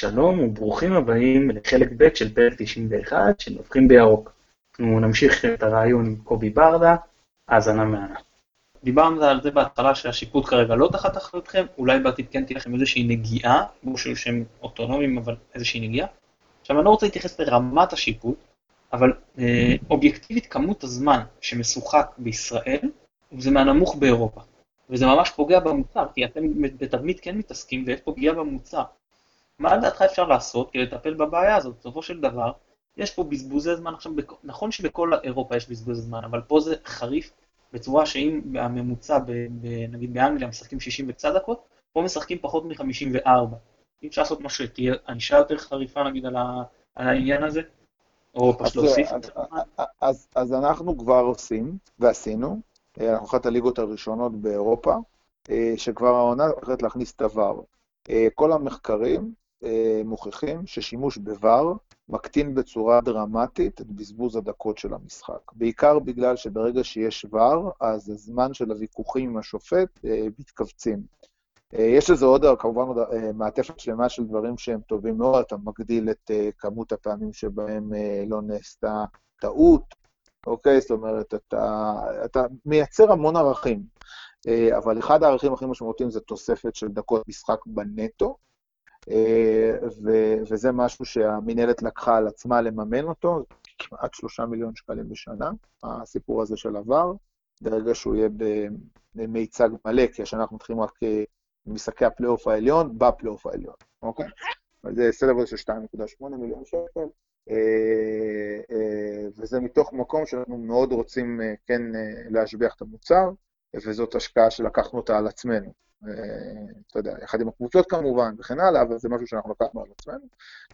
שלום וברוכים הבאים לחלק ב' של פרק 91 של נובחים בירוק. אנחנו נמשיך את הרעיון עם קובי ברדה, האזנה מהנה. דיברנו על זה בהתחלה שהשיפוט כרגע לא תחת אחריותכם, אולי בעתיד כן תהיה לכם איזושהי נגיעה, לא של שהם אוטונומיים אבל איזושהי נגיעה. עכשיו אני לא רוצה להתייחס לרמת השיפוט, אבל אה, אובייקטיבית כמות הזמן שמשוחק בישראל, זה מהנמוך באירופה. וזה ממש פוגע במוצר, כי אתם בתבנית כן מתעסקים ויש פה פגיעה במוצר. מה לדעתך אפשר לעשות כדי לטפל בבעיה הזאת? בסופו של דבר, יש פה בזבוזי זמן עכשיו, נכון שבכל אירופה יש בזבוזי זמן, אבל פה זה חריף בצורה שאם הממוצע, ב, ב, נגיד באנגליה משחקים 60 וקצת דקות, פה משחקים פחות מ-54. אם אפשר לעשות משהו שתהיה ענישה יותר חריפה נגיד על, ה, על העניין הזה, או פשוט להוסיף. אז, אז, אז, אז אנחנו כבר עושים, ועשינו, אה, אנחנו אחת הליגות הראשונות באירופה, אה, שכבר העונה הולכת להכניס את הוואר. אה, כל המחקרים מוכיחים ששימוש בוואר מקטין בצורה דרמטית את בזבוז הדקות של המשחק. בעיקר בגלל שברגע שיש וואר, אז הזמן של הוויכוחים עם השופט מתכווצים. יש לזה עוד, כמובן, מעטפת שלמה של דברים שהם טובים מאוד, אתה מגדיל את כמות הפעמים שבהם לא נעשתה טעות, אוקיי? זאת אומרת, אתה, אתה מייצר המון ערכים, אה, אבל אחד הערכים הכי משמעותיים זה תוספת של דקות משחק בנטו, אה, ו- וזה משהו שהמינהלת לקחה על עצמה לממן אותו, כמעט שלושה מיליון שקלים בשנה, הסיפור הזה של ה-VAR, ברגע שהוא יהיה במיצג מלא, כי השנה אנחנו מתחילים רק במשחקי הפלייאוף העליון, בפלייאוף העליון, אוקיי? אז זה סדר גודל של 2.8 מיליון שקל. אה, אה, וזה מתוך מקום שאנחנו מאוד רוצים אה, כן להשביח את המוצר, וזאת השקעה שלקחנו אותה על עצמנו. אתה יודע, יחד עם הקבוצות כמובן וכן הלאה, אבל זה משהו שאנחנו לקחנו על עצמנו.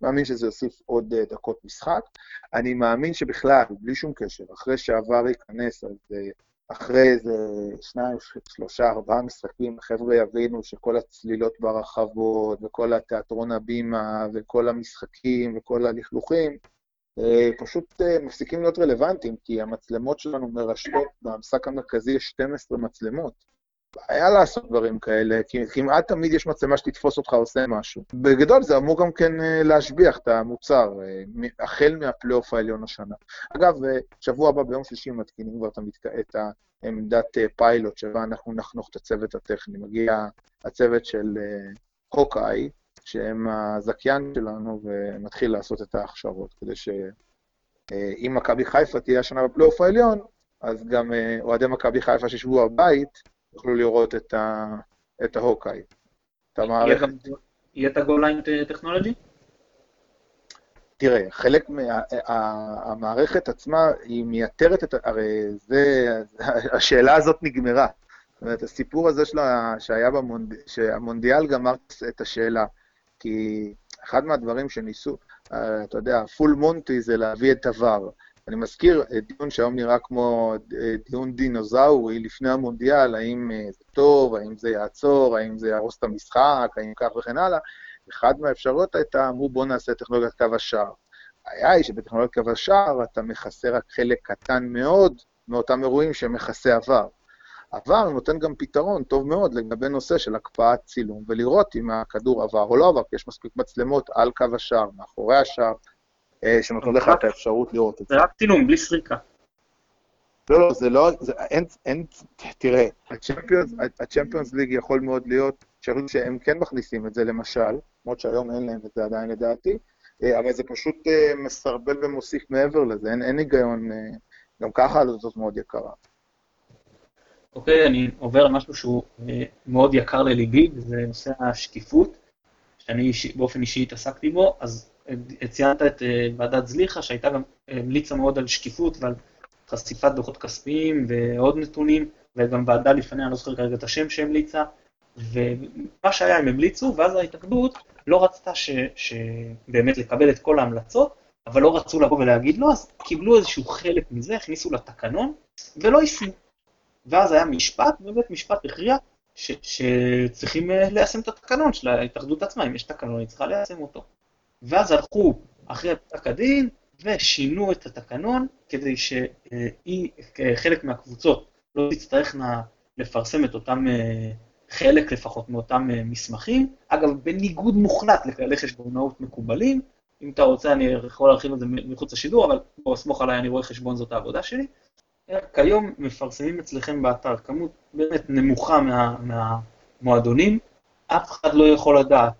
מאמין שזה יוסיף עוד דקות משחק. אני מאמין שבכלל, בלי שום קשר, אחרי שעבר ייכנס, אז אחרי איזה שניים, שלושה, ארבעה משחקים, החבר'ה יבינו שכל הצלילות ברחבות, וכל התיאטרון הבימה, וכל המשחקים, וכל הלכלוכים, אה, פשוט אה, מפסיקים להיות רלוונטיים, כי המצלמות שלנו מרשתות, במשחק המרכזי יש 12 מצלמות. בעיה לעשות דברים כאלה, כי כמעט תמיד יש מצלמה שתתפוס אותך עושה משהו. בגדול זה אמור גם כן אה, להשביח את המוצר, אה, החל מהפלייאוף העליון השנה. אגב, אה, שבוע הבא ביום שלישי מתקינים כבר את העמדת פיילוט שבה אנחנו נחנוך את הצוות הטכני. מגיע הצוות של הוקאי, שהם הזכיין שלנו, ומתחיל לעשות את ההכשרות, כדי שאם מכבי חיפה תהיה השנה בפלייאוף העליון, אז גם אוהדי מכבי חיפה שישבו בבית, יוכלו לראות את, ה, את ההוקאי, את המערכת. יהיה את הגו-ליין טכנולוגי? תראה, חלק מה, עצמה, היא מייתרת את, הרי זה, השאלה הזאת נגמרה. זאת אומרת, הסיפור הזה שלה, שהיה במונד... שהמונדיאל גמר את השאלה. כי אחד מהדברים שניסו, אה, אתה יודע, פול מונטי זה להביא את עבר. אני מזכיר אה, דיון שהיום נראה כמו אה, דיון דינוזאורי לפני המונדיאל, האם אה, זה טוב, האם זה יעצור, האם זה יהרוס את המשחק, האם כך וכן הלאה. אחד מהאפשרויות הייתה, אמרו בואו נעשה טכנולוגיית קו השער. הבעיה היא שבטכנולוגיית קו השער אתה מכסה רק חלק קטן מאוד מאותם אירועים שמכסה עבר. עבר נותן גם פתרון טוב מאוד לגבי נושא של הקפאת צילום, ולראות אם הכדור עבר או לא עבר, כי יש מספיק מצלמות על קו השער, מאחורי השער, אה, שנותנו לך את האפשרות לראות את זה. זה רק צילום, בלי סריקה. לא, לא, זה לא, זה, אין, אין, תראה, הצ'מפיונס ליג יכול מאוד להיות, שהם כן מכניסים את זה למשל, למרות שהיום אין להם את זה עדיין לדעתי, אה, אבל זה פשוט אה, מסרבל ומוסיף מעבר לזה, אין, אין היגיון, גם ככה זאת מאוד יקרה. אוקיי, אני עובר למשהו שהוא מאוד יקר לליבי, וזה נושא השקיפות, שאני באופן אישי התעסקתי בו, אז ציינת את אה, ועדת זליכה, שהייתה גם, המליצה מאוד על שקיפות ועל חשיפת דוחות כספיים ועוד נתונים, וגם ועדה לפניה, אני לא זוכר כרגע את השם שהמליצה, ומה שהיה הם המליצו, ואז ההתאגדות לא רצתה ש, שבאמת לקבל את כל ההמלצות, אבל לא רצו לבוא ולהגיד לא, אז קיבלו איזשהו חלק מזה, הכניסו לתקנון, ולא יישמו. ואז היה משפט, ובית משפט הכריע ש, שצריכים אה, ליישם את התקנון של ההתאחדות עצמה, אם יש תקנון, היא צריכה ליישם אותו. ואז הלכו אחרי פסק הדין ושינו את התקנון כדי שחלק מהקבוצות לא תצטרכנה לפרסם את אותם אה, חלק לפחות מאותם מסמכים, אגב, בניגוד מוחלט לכללי חשבונאות מקובלים, אם אתה רוצה אני יכול להרחיב על זה מחוץ לשידור, אבל בוא סמוך עליי, אני רואה חשבון, זאת העבודה שלי. כיום מפרסמים אצלכם באתר כמות באמת נמוכה מה, מהמועדונים, אף אחד לא יכול לדעת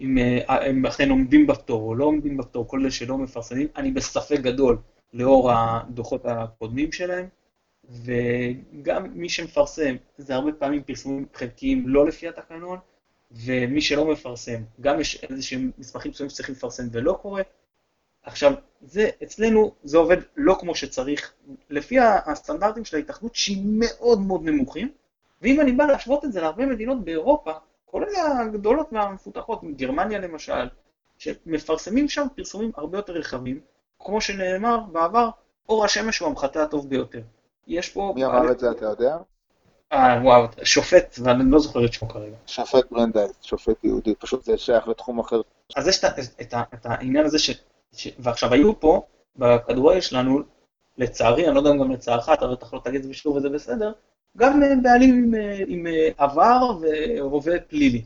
אם אה, הם אכן עומדים בפטור או לא עומדים בפטור, כל אלה שלא מפרסמים, אני בספק גדול לאור הדוחות הקודמים שלהם, וגם מי שמפרסם, זה הרבה פעמים פרסומים חלקיים לא לפי התקנון, ומי שלא מפרסם, גם יש איזה שהם מסמכים מסוימים שצריכים לפרסם ולא קורה. עכשיו, זה, אצלנו זה עובד לא כמו שצריך, לפי הסטנדרטים של ההתאחדות שהיא מאוד מאוד נמוכים, ואם אני בא להשוות את זה להרבה מדינות באירופה, כולל הגדולות והמפותחות, גרמניה למשל, שמפרסמים שם פרסומים הרבה יותר רחבים, כמו שנאמר בעבר, אור השמש הוא המחטא הטוב ביותר. יש פה... מי אמר את זה, אתה יודע? אה, וואו, שופט, ואני לא זוכר את שמו כרגע. שופט ברנדייס, שופט יהודי, פשוט זה שייך לתחום אחר. אז יש את, את, את העניין הזה ש, ש... ועכשיו היו פה, בכדורגל שלנו, לצערי, אני לא יודע אם גם לצערך, אתה בטח לא תגיד את זה בשביל וזה בסדר, גם בעלים עם, עם עבר והווה פלילי.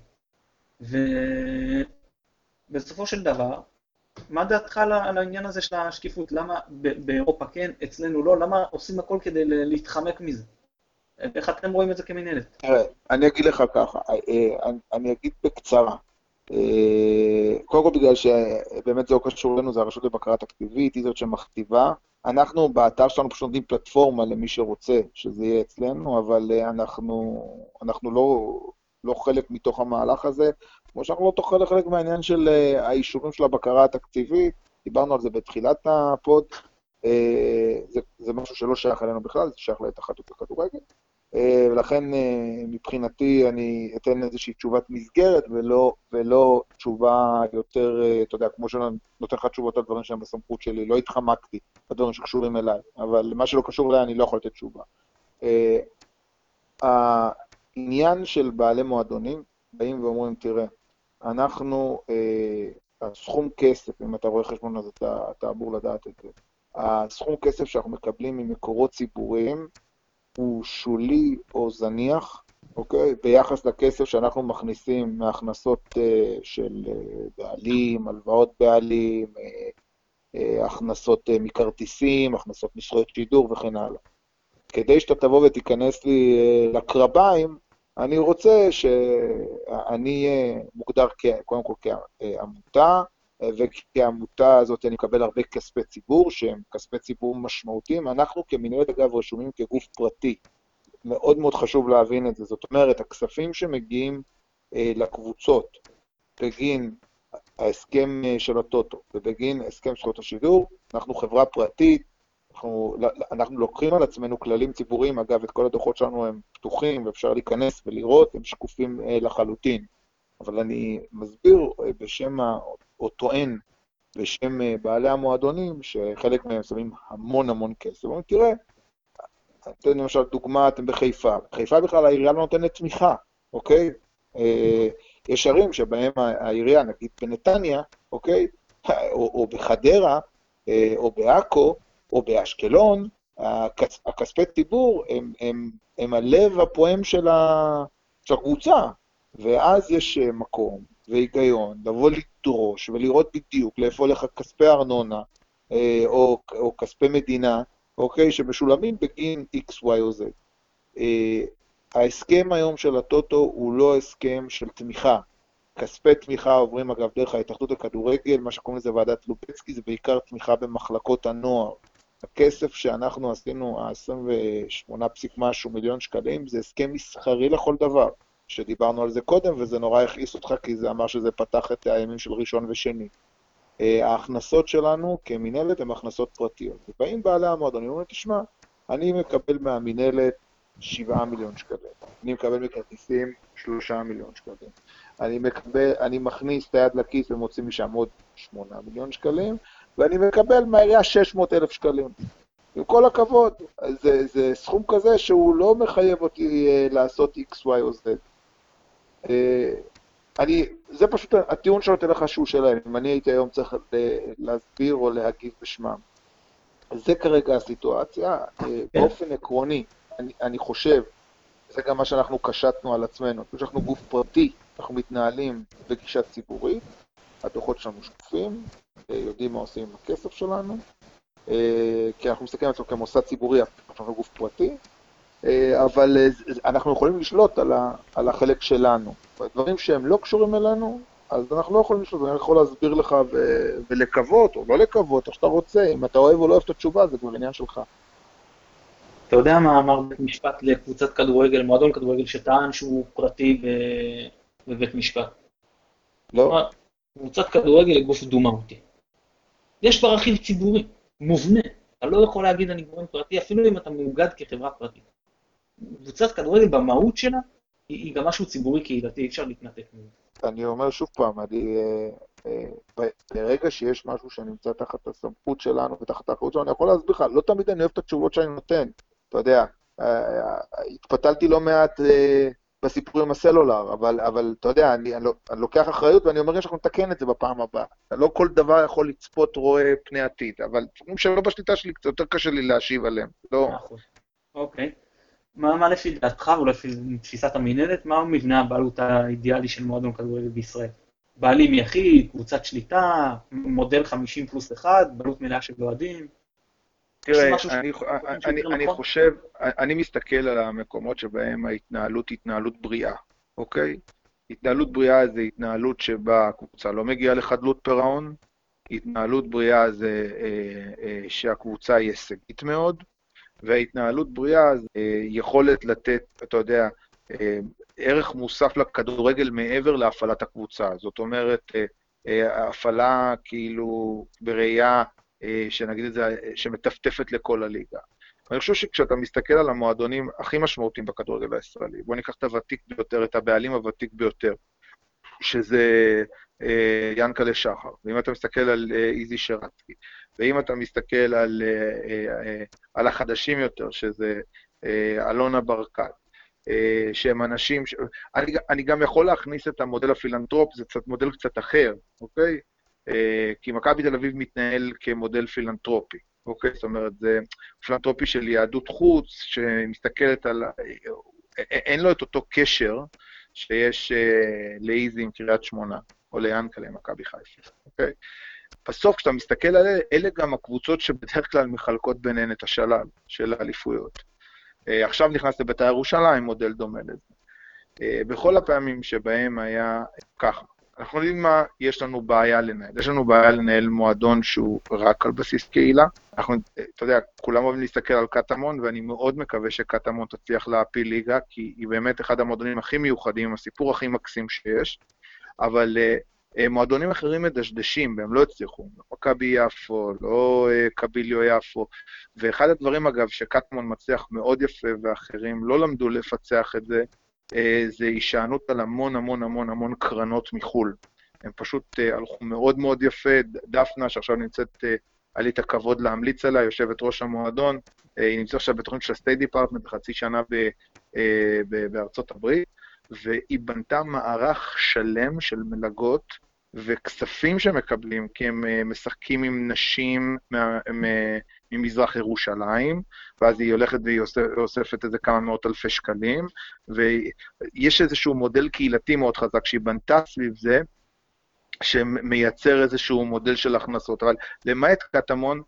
ובסופו של דבר, מה דעתך על העניין הזה של השקיפות? למה באירופה כן, אצלנו לא? למה עושים הכל כדי להתחמק מזה? איך אתם רואים את זה כמנהלת? תראה, אני אגיד לך ככה, אה, אני אגיד בקצרה. אה, קודם כל בגלל שבאמת זה לא קשור אלינו, זה הרשות לבקרה תקציבית, היא זאת שמכתיבה. אנחנו באתר שלנו פשוט נותנים פלטפורמה למי שרוצה שזה יהיה אצלנו, אבל אה, אנחנו, אנחנו לא, לא חלק מתוך המהלך הזה, כמו שאנחנו לא תוכל חלק מהעניין של האישורים של הבקרה התקציבית, דיברנו על זה בתחילת הפוד, זה, זה משהו שלא שייך אלינו בכלל, זה שייך להתאחדות לכדורגל. אה, ולכן אה, מבחינתי אני אתן איזושהי תשובת מסגרת ולא, ולא תשובה יותר, אה, אתה יודע, כמו שאני נותן לך תשובות על דברים שהם בסמכות שלי, לא התחמקתי בדברים שקשורים אליי, אבל מה שלא קשור אליי אני לא יכול לתת תשובה. העניין של בעלי מועדונים, באים ואומרים, תראה, אנחנו, הסכום כסף, אם אתה רואה חשבון אז אתה, אתה אמור לדעת את זה, הסכום כסף שאנחנו מקבלים ממקורות ציבוריים, הוא שולי או זניח, אוקיי? ביחס לכסף שאנחנו מכניסים מהכנסות uh, של uh, בעלים, הלוואות בעלים, uh, uh, הכנסות uh, מכרטיסים, הכנסות מזכויות שידור וכן הלאה. כדי שאתה תבוא ותיכנס לי uh, לקרביים, אני רוצה שאני אהיה מוגדר קודם כל כעמותה, וכעמותה הזאת אני מקבל הרבה כספי ציבור, שהם כספי ציבור משמעותיים. אנחנו כמנהלת, אגב, רשומים כגוף פרטי. מאוד מאוד חשוב להבין את זה. זאת אומרת, הכספים שמגיעים אה, לקבוצות בגין ההסכם אה, של הטוטו ובגין הסכם זכויות השידור, אנחנו חברה פרטית, אנחנו, אנחנו לוקחים על עצמנו כללים ציבוריים, אגב, את כל הדוחות שלנו הם פתוחים ואפשר להיכנס ולראות, הם שקופים אה, לחלוטין. אבל אני מסביר אה, בשם או טוען בשם אה, בעלי המועדונים, שחלק מהם שמים המון המון כסף. אומרים, תראה, אתן למשל דוגמה, אתם בחיפה. בחיפה בכלל העירייה לא נותנת תמיכה, אוקיי? אה, יש ערים שבהם העירייה, נגיד בנתניה, אוקיי? או, או בחדרה, אה, או בעכו, או באשקלון, הכס, הכספי ציבור הם, הם, הם הלב הפועם של הקבוצה, ואז יש מקום והיגיון לבוא לדרוש ולראות בדיוק לאיפה הולך כספי ארנונה אה, או, או כספי מדינה, אוקיי, שמשולמים בגין X, Y או Z. אה, ההסכם היום של הטוטו הוא לא הסכם של תמיכה. כספי תמיכה עוברים אגב דרך ההתאחדות לכדורגל, מה שקוראים לזה ועדת לובצקי, זה בעיקר תמיכה במחלקות הנוער. הכסף שאנחנו עשינו, ה-28 פסיק משהו מיליון שקלים, זה הסכם מסחרי לכל דבר. שדיברנו על זה קודם, וזה נורא הכעיס אותך, כי זה אמר שזה פתח את הימים של ראשון ושני. אה, ההכנסות שלנו כמינהלת הן הכנסות פרטיות. ובאים בעלי המועדונים ואומרים, תשמע, אני מקבל מהמינהלת 7 מיליון שקלים, אני מקבל מכרטיסים 3 מיליון שקלים, אני, מקבל, אני מכניס את היד לכיס ומוציא משם עוד 8 מיליון שקלים, ואני מקבל מהעירייה 600 אלף שקלים. עם כל הכבוד, זה, זה סכום כזה שהוא לא מחייב אותי אה, לעשות X, Y או Z. אה, אני, זה פשוט הטיעון שנותן לך שהוא שלהם, אם אני הייתי היום צריך להסביר או להגיב בשמם. זה כרגע הסיטואציה. אה, כן. באופן עקרוני, אני, אני חושב זה גם מה שאנחנו קשטנו על עצמנו. כשאנחנו גוף פרטי, אנחנו מתנהלים בגישה ציבורית, הדוחות שלנו שקופים, אה, יודעים מה עושים עם הכסף שלנו, כי אנחנו מסתכלים על עצמנו כמוסד ציבורי, אנחנו גוף פרטי, אבל אנחנו יכולים לשלוט על החלק שלנו. דברים שהם לא קשורים אלינו, אז אנחנו לא יכולים לשלוט, אני יכול להסביר לך ולקוות, או לא לקוות, איך שאתה רוצה, אם אתה אוהב או לא אוהב את התשובה, זה כבר עניין שלך. אתה יודע מה אמר בית משפט לקבוצת כדורגל, מועדון כדורגל שטען שהוא פרטי בבית משפט? לא. קבוצת כדורגל היא גוף דו-מהותי. יש בה רכיב ציבורי, מובנה. אתה לא יכול להגיד אני גורם פרטי, אפילו אם אתה מאוגד כחברה פרטית. קבוצת כדורגל במהות שלה, היא, היא גם משהו ציבורי קהילתי, אי אפשר להתנתק מזה. אני אומר שוב פעם, אני, אה, אה, ברגע שיש משהו שנמצא תחת הסמכות שלנו ותחת האחריות שלנו, אני יכול להסביר לך, לא תמיד אני אוהב את התשובות שאני נותן. אתה יודע, אה, התפתלתי לא מעט בסיפור עם הסלולר, אבל, אבל אתה יודע, אני, אני, אני לוקח אחריות ואני אומר שאנחנו נתקן את זה בפעם הבאה. לא כל דבר יכול לצפות רואה פני עתיד, אבל דברים שהם לא בשליטה שלי, קצת יותר קשה לי להשיב עליהם. לא... אוקיי. מה, מה לפי דעתך או לפי תפיסת המינהלת, מה מבנה הבעלות האידיאלי של מועדון כדורגל בישראל? בעלים יחיד, קבוצת שליטה, מודל 50 פלוס 1, בעלות מלאה של אוהדים? תראה, אני, אני, אני נכון? חושב, אני מסתכל על המקומות שבהם ההתנהלות היא התנהלות בריאה, אוקיי? התנהלות בריאה זה התנהלות שבה הקבוצה לא מגיעה לחדלות פירעון, התנהלות בריאה זה אה, אה, שהקבוצה היא הישגית מאוד, וההתנהלות בריאה זה אה, יכולת לתת, אתה יודע, אה, ערך מוסף לכדורגל מעבר להפעלת הקבוצה. זאת אומרת, אה, הפעלה כאילו בראייה שנגיד את זה, שמטפטפת לכל הליגה. אני חושב שכשאתה מסתכל על המועדונים הכי משמעותיים בכדורגל הישראלי, בוא ניקח את הוותיק ביותר, את הבעלים הוותיק ביותר, שזה ינקלה שחר, ואם אתה מסתכל על אה, איזי שרצקי, ואם אתה מסתכל על, אה, אה, על החדשים יותר, שזה אה, אלונה ברקת, אה, שהם אנשים, ש... אני, אני גם יכול להכניס את המודל הפילנטרופ, זה קצת מודל קצת אחר, אוקיי? אה, כי מכבי תל אביב מתנהל כמודל פילנטרופי, אוקיי? זאת אומרת, זה פילנטרופי של יהדות חוץ, שמסתכלת על... אין לו את אותו קשר שיש אה, לאיזי עם קריית שמונה, או ליאנקלה עם מכבי חיפה, אוקיי? בסוף, כשאתה מסתכל על אלה, אלה גם הקבוצות שבדרך כלל מחלקות ביניהן את השלל של האליפויות. אה, עכשיו נכנס לבית"ר ירושלים, מודל דומה לזה. בכל הפעמים שבהם היה ככה, אנחנו יודעים מה יש לנו בעיה לנהל. יש לנו בעיה לנהל מועדון שהוא רק על בסיס קהילה. אנחנו, אתה יודע, כולם אוהבים להסתכל על קטמון, ואני מאוד מקווה שקטמון תצליח להפיל ליגה, כי היא באמת אחד המועדונים הכי מיוחדים, הסיפור הכי מקסים שיש, אבל uh, מועדונים אחרים מדשדשים, והם לא הצליחו. לא מכבי יפו, לא uh, קביליו יפו, ואחד הדברים, אגב, שקטמון מצליח מאוד יפה, ואחרים לא למדו לפצח את זה, אה, זה הישענות על המון המון המון המון קרנות מחו"ל. הם פשוט uh, הלכו מאוד מאוד יפה, דפנה, שעכשיו נמצאת, אה, היה לי את הכבוד להמליץ עליה, יושבת ראש המועדון, אה, היא נמצאת עכשיו בתוכנית של ה-State Department בחצי שנה אה, ב, בארצות הברית, והיא בנתה מערך שלם של מלגות וכספים שמקבלים, כי הם אה, משחקים עם נשים מה, ממזרח ירושלים, ואז היא הולכת והיא אוספת איזה כמה מאות אלפי שקלים, ויש איזשהו מודל קהילתי מאוד חזק שהיא בנתה סביב זה, שמייצר איזשהו מודל של הכנסות. אבל למעט קטמון,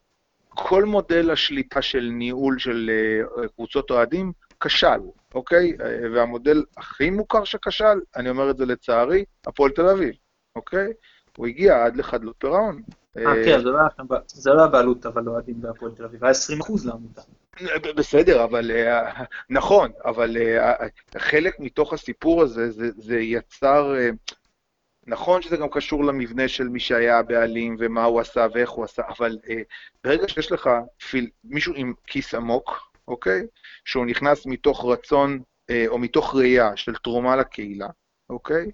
כל מודל השליטה של ניהול של אה, קבוצות אוהדים כשל, אוקיי? והמודל הכי מוכר שכשל, אני אומר את זה לצערי, הפועל תל אביב, אוקיי? הוא הגיע עד לחדלות פירעון. אה, כן, זה לא הבעלות, אבל אוהדים בהפועל תל אביב, היה 20 אחוז לעמותה. בסדר, אבל אה, נכון, אבל אה, חלק מתוך הסיפור הזה, זה יצר... נכון שזה גם קשור למבנה של מי שהיה הבעלים ומה הוא עשה ואיך הוא עשה, אבל ברגע שיש לך פיל, מישהו עם כיס עמוק, אוקיי? שהוא נכנס מתוך רצון או מתוך ראייה של תרומה לקהילה, אוקיי?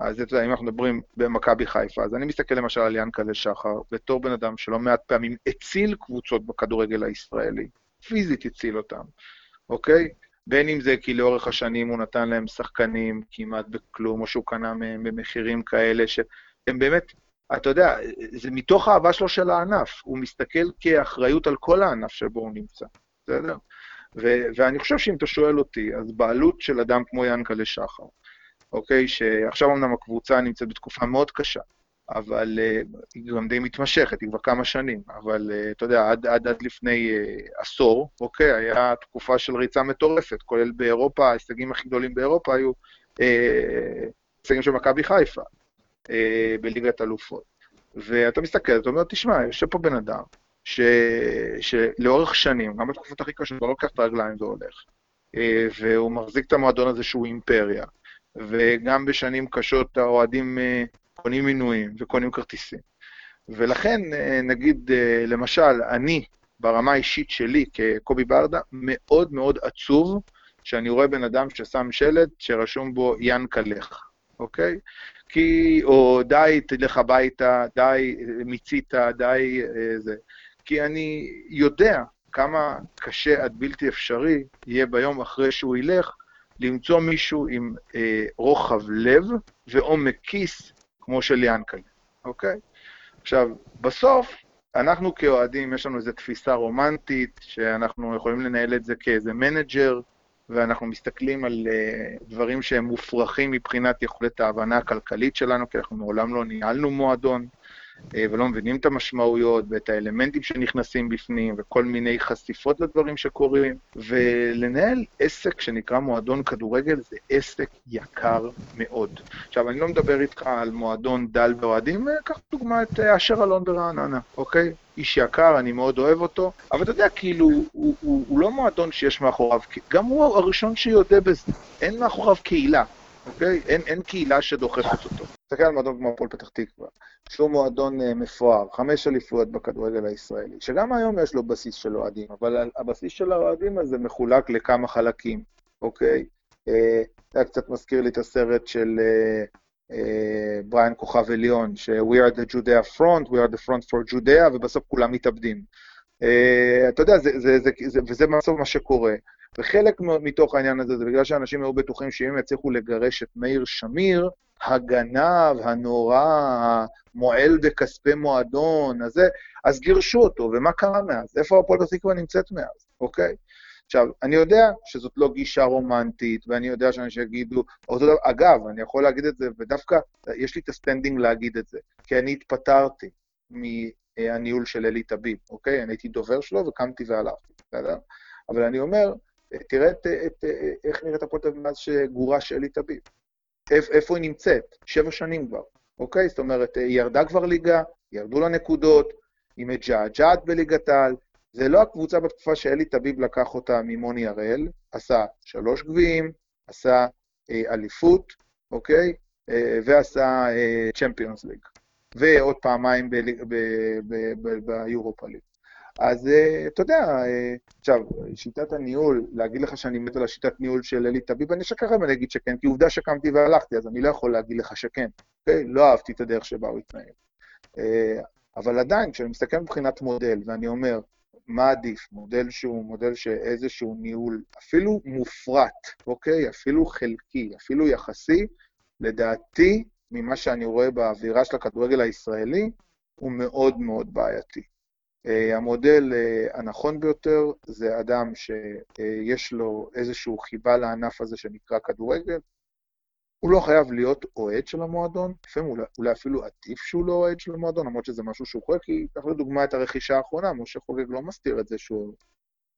אז אתה יודע, אם אנחנו מדברים במכבי חיפה, אז אני מסתכל למשל על ינקלה שחר, בתור בן אדם שלא מעט פעמים הציל קבוצות בכדורגל הישראלי, פיזית הציל אותם, אוקיי? בין אם זה כי לאורך השנים הוא נתן להם שחקנים כמעט בכלום, או שהוא קנה מהם במחירים כאלה, שהם באמת, אתה יודע, זה מתוך האהבה שלו של הענף, הוא מסתכל כאחריות על כל הענף שבו הוא נמצא, בסדר? ו- ואני חושב שאם אתה שואל אותי, אז בעלות של אדם כמו ינקלה שחר, אוקיי, שעכשיו אמנם הקבוצה נמצאת בתקופה מאוד קשה, אבל uh, היא גם די מתמשכת, היא כבר כמה שנים, אבל uh, אתה יודע, עד, עד, עד לפני uh, עשור, אוקיי, היה תקופה של ריצה מטורפת, כולל באירופה, ההישגים הכי גדולים באירופה היו הישגים של מכבי חיפה בליגת אלופות. ואתה מסתכל, אתה אומר, תשמע, יושב פה בן אדם, ש... שלאורך שנים, גם בתקופות הכי קשות, הוא לא לוקח את הרגליים והולך, uh, והוא מחזיק את המועדון הזה שהוא אימפריה, וגם בשנים קשות האוהדים uh, קונים מינויים וקונים כרטיסים. ולכן, אה, נגיד, אה, למשל, אני, ברמה האישית שלי, כקובי ברדה, מאוד מאוד עצוב שאני רואה בן אדם ששם שלט שרשום בו ינקל, לך, אוקיי? כי, או די, תלך הביתה, די, מיצית, די, אה, זה. כי אני יודע כמה קשה עד בלתי אפשרי יהיה ביום אחרי שהוא ילך למצוא מישהו עם אה, רוחב לב ועומק כיס כמו של ינקל, אוקיי? עכשיו, בסוף, אנחנו כאוהדים, יש לנו איזו תפיסה רומנטית, שאנחנו יכולים לנהל את זה כאיזה manager, ואנחנו מסתכלים על uh, דברים שהם מופרכים מבחינת יכולת ההבנה הכלכלית שלנו, כי אנחנו מעולם לא ניהלנו מועדון. אה, ולא מבינים את המשמעויות ואת האלמנטים שנכנסים בפנים וכל מיני חשיפות לדברים שקורים. ולנהל עסק שנקרא מועדון כדורגל זה עסק יקר מאוד. עכשיו, אני לא מדבר איתך על מועדון דל ואוהדים, אה, קח דוגמא את אה, אשר אלון ברעננה, אוקיי? איש יקר, אני מאוד אוהב אותו, אבל אתה יודע, כאילו, הוא, הוא, הוא לא מועדון שיש מאחוריו, גם הוא הראשון שיודה בזה, אין מאחוריו קהילה. אוקיי? אין, אין קהילה שדוחפת אותו. תסתכל על מועדון כמו הפועל פתח תקווה, שהוא מועדון uh, מפואר, חמש אליפויות בכדורגל הישראלי, שגם היום יש לו בסיס של אוהדים, אבל הבסיס של האוהדים הזה מחולק לכמה חלקים, אוקיי? אה, זה uh, קצת מזכיר לי את הסרט של uh, בריאן כוכב עליון, ש-We are the Judea front, we are the front for Judea, ובסוף כולם מתאבדים. אתה יודע, זה, זה, זה, זה, וזה בסוף מה שקורה. וחלק מתוך העניין הזה זה בגלל שאנשים היו בטוחים שאם יצליחו לגרש את מאיר שמיר, הגנב, הנורא, המועל בכספי מועדון, אז, אז גירשו אותו, ומה קרה מאז? איפה הפועל פתח תקווה נמצאת מאז, אוקיי? עכשיו, אני יודע שזאת לא גישה רומנטית, ואני יודע שאנשים יגידו, אותו דבר, אגב, אני יכול להגיד את זה, ודווקא יש לי את ה-standing להגיד את זה, כי אני התפטרתי מהניהול של אלי טביב, אוקיי? אני הייתי דובר שלו וקמתי והלכתי, בסדר? אבל אני אומר, תראה את, את, איך נראית הפועל תל אביב מאז שגורש אלי טביב. איפה היא נמצאת? שבע שנים כבר, אוקיי? זאת אומרת, היא ירדה כבר ליגה, ירדו לה נקודות, היא מג'עג'עת בליגת העל. זה לא הקבוצה בתקופה שאלי טביב לקח אותה ממוני הראל, עשה שלוש גביעים, עשה אה, אליפות, אוקיי? אה, ועשה צ'מפיונס אה, ליג. ועוד פעמיים ביורופה ליג. אז uh, אתה יודע, uh, עכשיו, שיטת הניהול, להגיד לך שאני מת על השיטת ניהול של אלי טביב, אני אשקר אם אני אגיד שכן, כי עובדה שקמתי והלכתי, אז אני לא יכול להגיד לך שכן, אוקיי? לא אהבתי את הדרך שבה הוא התנהל. Uh, אבל עדיין, כשאני מסתכל מבחינת מודל, ואני אומר, מה עדיף? מודל שהוא מודל שאיזשהו ניהול, אפילו מופרט, אוקיי? אפילו חלקי, אפילו יחסי, לדעתי, ממה שאני רואה באווירה של הכדורגל הישראלי, הוא מאוד מאוד בעייתי. Uh, המודל uh, הנכון ביותר זה אדם שיש לו איזושהי חיבה לענף הזה שנקרא כדורגל. הוא לא חייב להיות אוהד של המועדון, לפעמים אולי, אפילו עדיף שהוא לא אוהד של המועדון, למרות שזה משהו שהוא חולק, כי קח לדוגמה את הרכישה האחרונה, משה חוגג לא מסתיר את זה שהוא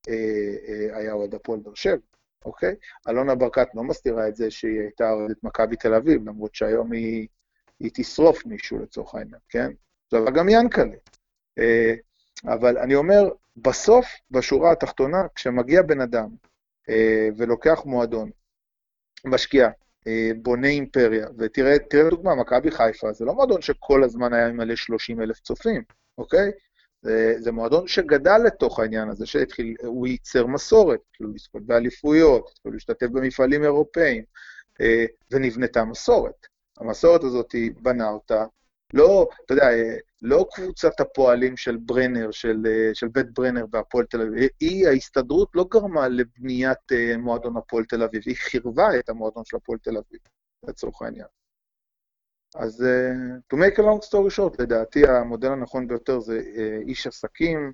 אה, אה, היה אוהד הפועל באר שבע, אוקיי? אלונה ברקת לא מסתירה את זה שהיא הייתה אוהדת מכבי תל אביב, למרות שהיום היא, היא תשרוף מישהו לצורך העניין, כן? עכשיו, גם ינקלה. אה, אבל אני אומר, בסוף, בשורה התחתונה, כשמגיע בן אדם אה, ולוקח מועדון, משקיע, אה, בונה אימפריה, ותראה דוגמה, מכבי חיפה, זה לא מועדון שכל הזמן היה מלא 30 אלף צופים, אוקיי? זה, זה מועדון שגדל לתוך העניין הזה, שהתחיל, הוא ייצר מסורת, התחילו לזכות באליפויות, התחילו להשתתף במפעלים אירופאיים, אה, ונבנתה מסורת. המסורת הזאת, בנה אותה לא, אתה יודע, לא קבוצת הפועלים של ברנר, של, של בית ברנר בהפועל תל אביב, היא, ההסתדרות לא גרמה לבניית אה, מועדון הפועל תל אביב, היא חירבה את המועדון של הפועל תל אביב, לצורך העניין. אז to make a long story short, לדעתי המודל הנכון ביותר זה איש עסקים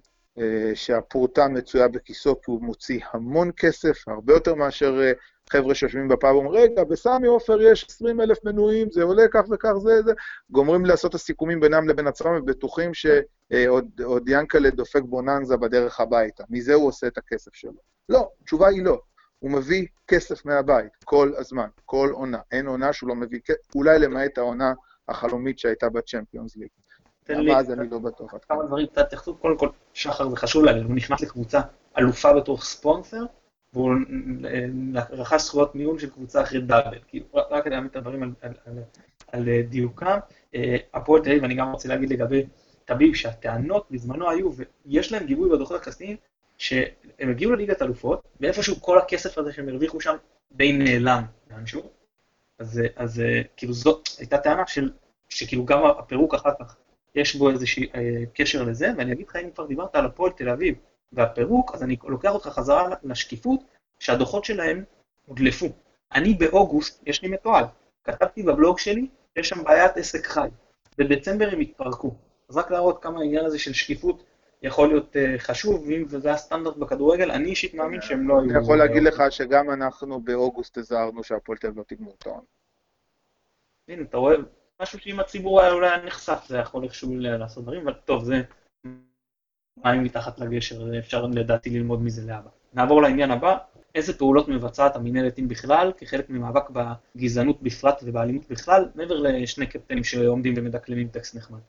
שהפרוטה מצויה בכיסו כי הוא מוציא המון כסף, הרבה יותר מאשר חבר'ה שיושבים בפאב ואומרים, רגע, בסמי עופר יש 20 אלף מנויים, זה עולה כך וכך, זה, זה. גומרים לעשות את הסיכומים בינם לבין עצמם, ובטוחים שעוד ינקלה דופק בוננזה בדרך הביתה. מזה הוא עושה את הכסף שלו. לא, התשובה היא לא. הוא מביא כסף מהבית כל הזמן, כל עונה. אין עונה שהוא לא מביא כסף, אולי למעט העונה החלומית שהייתה בצ'מפיונס ליג. למה אז אני לא בטוח. כמה דברים קצת התייחסות, קודם כל, שחר זה חשוב להגיד, הוא נכנס לקבוצה אלופה בתור ספונסר, והוא רכש זכויות ניהול של קבוצה אחרי דאבל. כאילו, רק להעמיד את הדברים על, על, על, על דיוקם. אה, הפועל תל אביב, אני גם רוצה להגיד לגבי טביב, שהטענות בזמנו היו, ויש להם גיבוי בדוחות הכספיים, שהם הגיעו לליגת אלופות, ואיפשהו כל הכסף הזה שהם הרוויחו שם די נעלם לאנשהו. אז, אז אה, כאילו זאת הייתה טענה של, שכאילו גם הפירוק אחר כך, יש בו איזשהו אה, קשר לזה, ואני אגיד לך, אם כבר דיברת על הפועל תל אביב, והפירוק, אז אני לוקח אותך חזרה לשקיפות, שהדוחות שלהם הודלפו. אני באוגוסט, יש לי מתועד, כתבתי בבלוג שלי, יש שם בעיית עסק חי. בדצמבר הם התפרקו. אז רק להראות כמה העניין הזה של שקיפות יכול להיות uh, חשוב, ואם זה הסטנדרט בכדורגל, אני אישית מאמין שהם לא היו... אני יכול להגיד לך שגם אנחנו באוגוסט הזהרנו שהפועל תל אביב לא תגמור את העונה. הנה, אתה רואה, משהו שאם הציבור היה אולי נחשף, זה יכול איכשהו לעשות דברים, אבל טוב, זה מים מתחת לגשר, אפשר לדעתי ללמוד מזה להבא. נעבור לעניין הבא, איזה פעולות מבצעת המינהלת אם בכלל, כחלק ממאבק בגזענות בפרט ובאלימות בכלל, מעבר לשני קפטנים שעומדים ומדקלמים טקסט נחמד.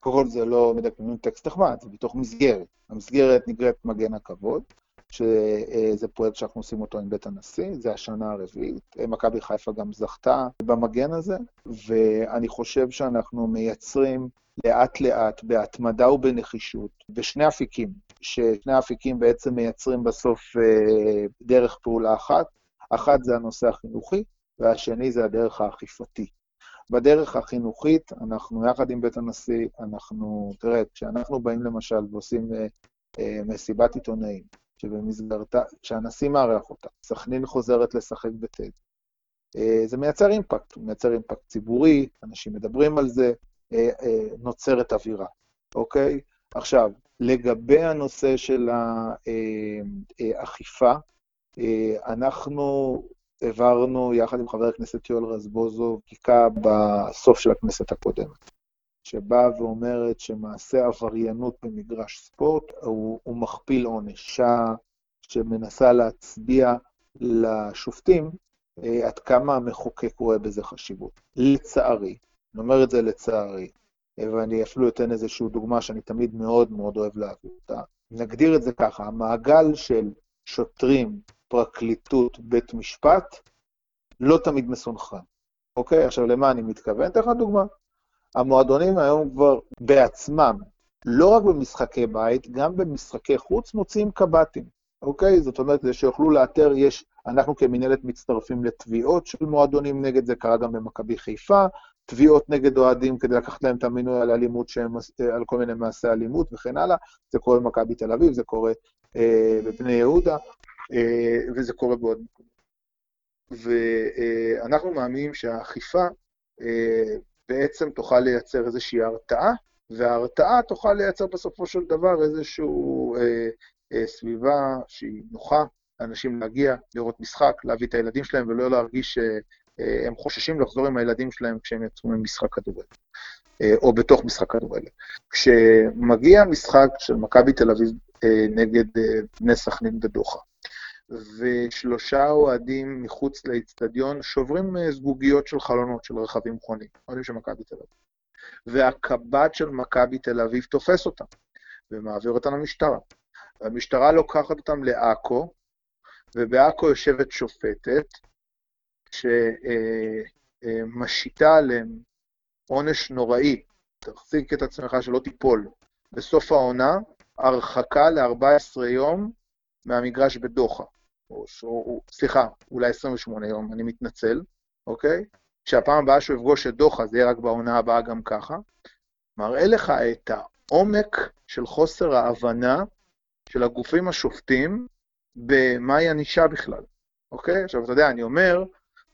קודם כל זה לא מדקלמים טקסט נחמד, זה בתוך מסגרת. המסגרת נקראת מגן הכבוד, שזה פרויקט שאנחנו עושים אותו עם בית הנשיא, זה השנה הרביעית. מכבי חיפה גם זכתה במגן הזה, ואני חושב שאנחנו מייצרים לאט-לאט, בהתמדה ובנחישות, בשני אפיקים, ששני אפיקים בעצם מייצרים בסוף אה, דרך פעולה אחת. אחת זה הנושא החינוכי, והשני זה הדרך האכיפתי. בדרך החינוכית, אנחנו יחד עם בית הנשיא, אנחנו, תראה, כשאנחנו באים למשל ועושים אה, אה, מסיבת עיתונאים, שבמסגרתה, שהנשיא מארח אותה, סכנין חוזרת לשחק בטד, אה, זה מייצר אימפקט, הוא מייצר אימפקט ציבורי, אנשים מדברים על זה, נוצרת אווירה, אוקיי? עכשיו, לגבי הנושא של האכיפה, אנחנו העברנו יחד עם חבר הכנסת יואל רזבוזוב בדיקה בסוף של הכנסת הקודמת, שבאה ואומרת שמעשה עבריינות במגרש ספורט הוא, הוא מכפיל עונש, שמנסה להצביע לשופטים עד כמה המחוקק רואה בזה חשיבות. לצערי, אני אומר את זה לצערי, ואני אפילו אתן איזושהי דוגמה שאני תמיד מאוד מאוד אוהב להביא אותה. נגדיר את זה ככה, המעגל של שוטרים, פרקליטות, בית משפט, לא תמיד מסונכרן. אוקיי? עכשיו, למה אני מתכוון? אתן לך דוגמה. המועדונים היום כבר בעצמם, לא רק במשחקי בית, גם במשחקי חוץ מוציאים קב"טים, אוקיי? זאת אומרת, כדי שיוכלו לאתר, יש, אנחנו כמינהלת מצטרפים לתביעות של מועדונים נגד זה, קרה גם במכבי חיפה, תביעות נגד אוהדים כדי לקחת להם את המינוי על אלימות שהם, על כל מיני מעשי אלימות וכן הלאה. זה קורה במכבי תל אביב, זה קורה אה, בבני יהודה, אה, וזה קורה בעוד מקומות. ואנחנו אה, מאמינים שהאכיפה אה, בעצם תוכל לייצר איזושהי הרתעה, וההרתעה תוכל לייצר בסופו של דבר איזושהי אה, אה, סביבה שהיא נוחה לאנשים להגיע, לראות משחק, להביא את הילדים שלהם ולא להרגיש אה, אה, הם חוששים לחזור עם הילדים שלהם כשהם יצאו ממשחק כדורגל, אה, או בתוך משחק כדורגל. כשמגיע משחק של מכבי תל אביב אה, נגד בני סכנין בדוחה, ושלושה אוהדים מחוץ לאצטדיון שוברים זגוגיות של חלונות של רכבים מכוניים, אוהדים של מכבי תל אביב. והקב"ט של מכבי תל אביב תופס אותם, ומעביר אותם למשטרה. והמשטרה לוקחת אותם לעכו, ובעכו יושבת שופטת, שמשיתה עליהם עונש נוראי, תחזיק את עצמך שלא תיפול. בסוף העונה, הרחקה ל-14 יום מהמגרש בדוחה. או, או, סליחה, אולי 28 יום, אני מתנצל, אוקיי? כשהפעם הבאה שהוא יפגוש את דוחה, זה יהיה רק בעונה הבאה גם ככה. מראה לך את העומק של חוסר ההבנה של הגופים השופטים במהי ענישה בכלל, אוקיי? עכשיו, אתה יודע, אני אומר,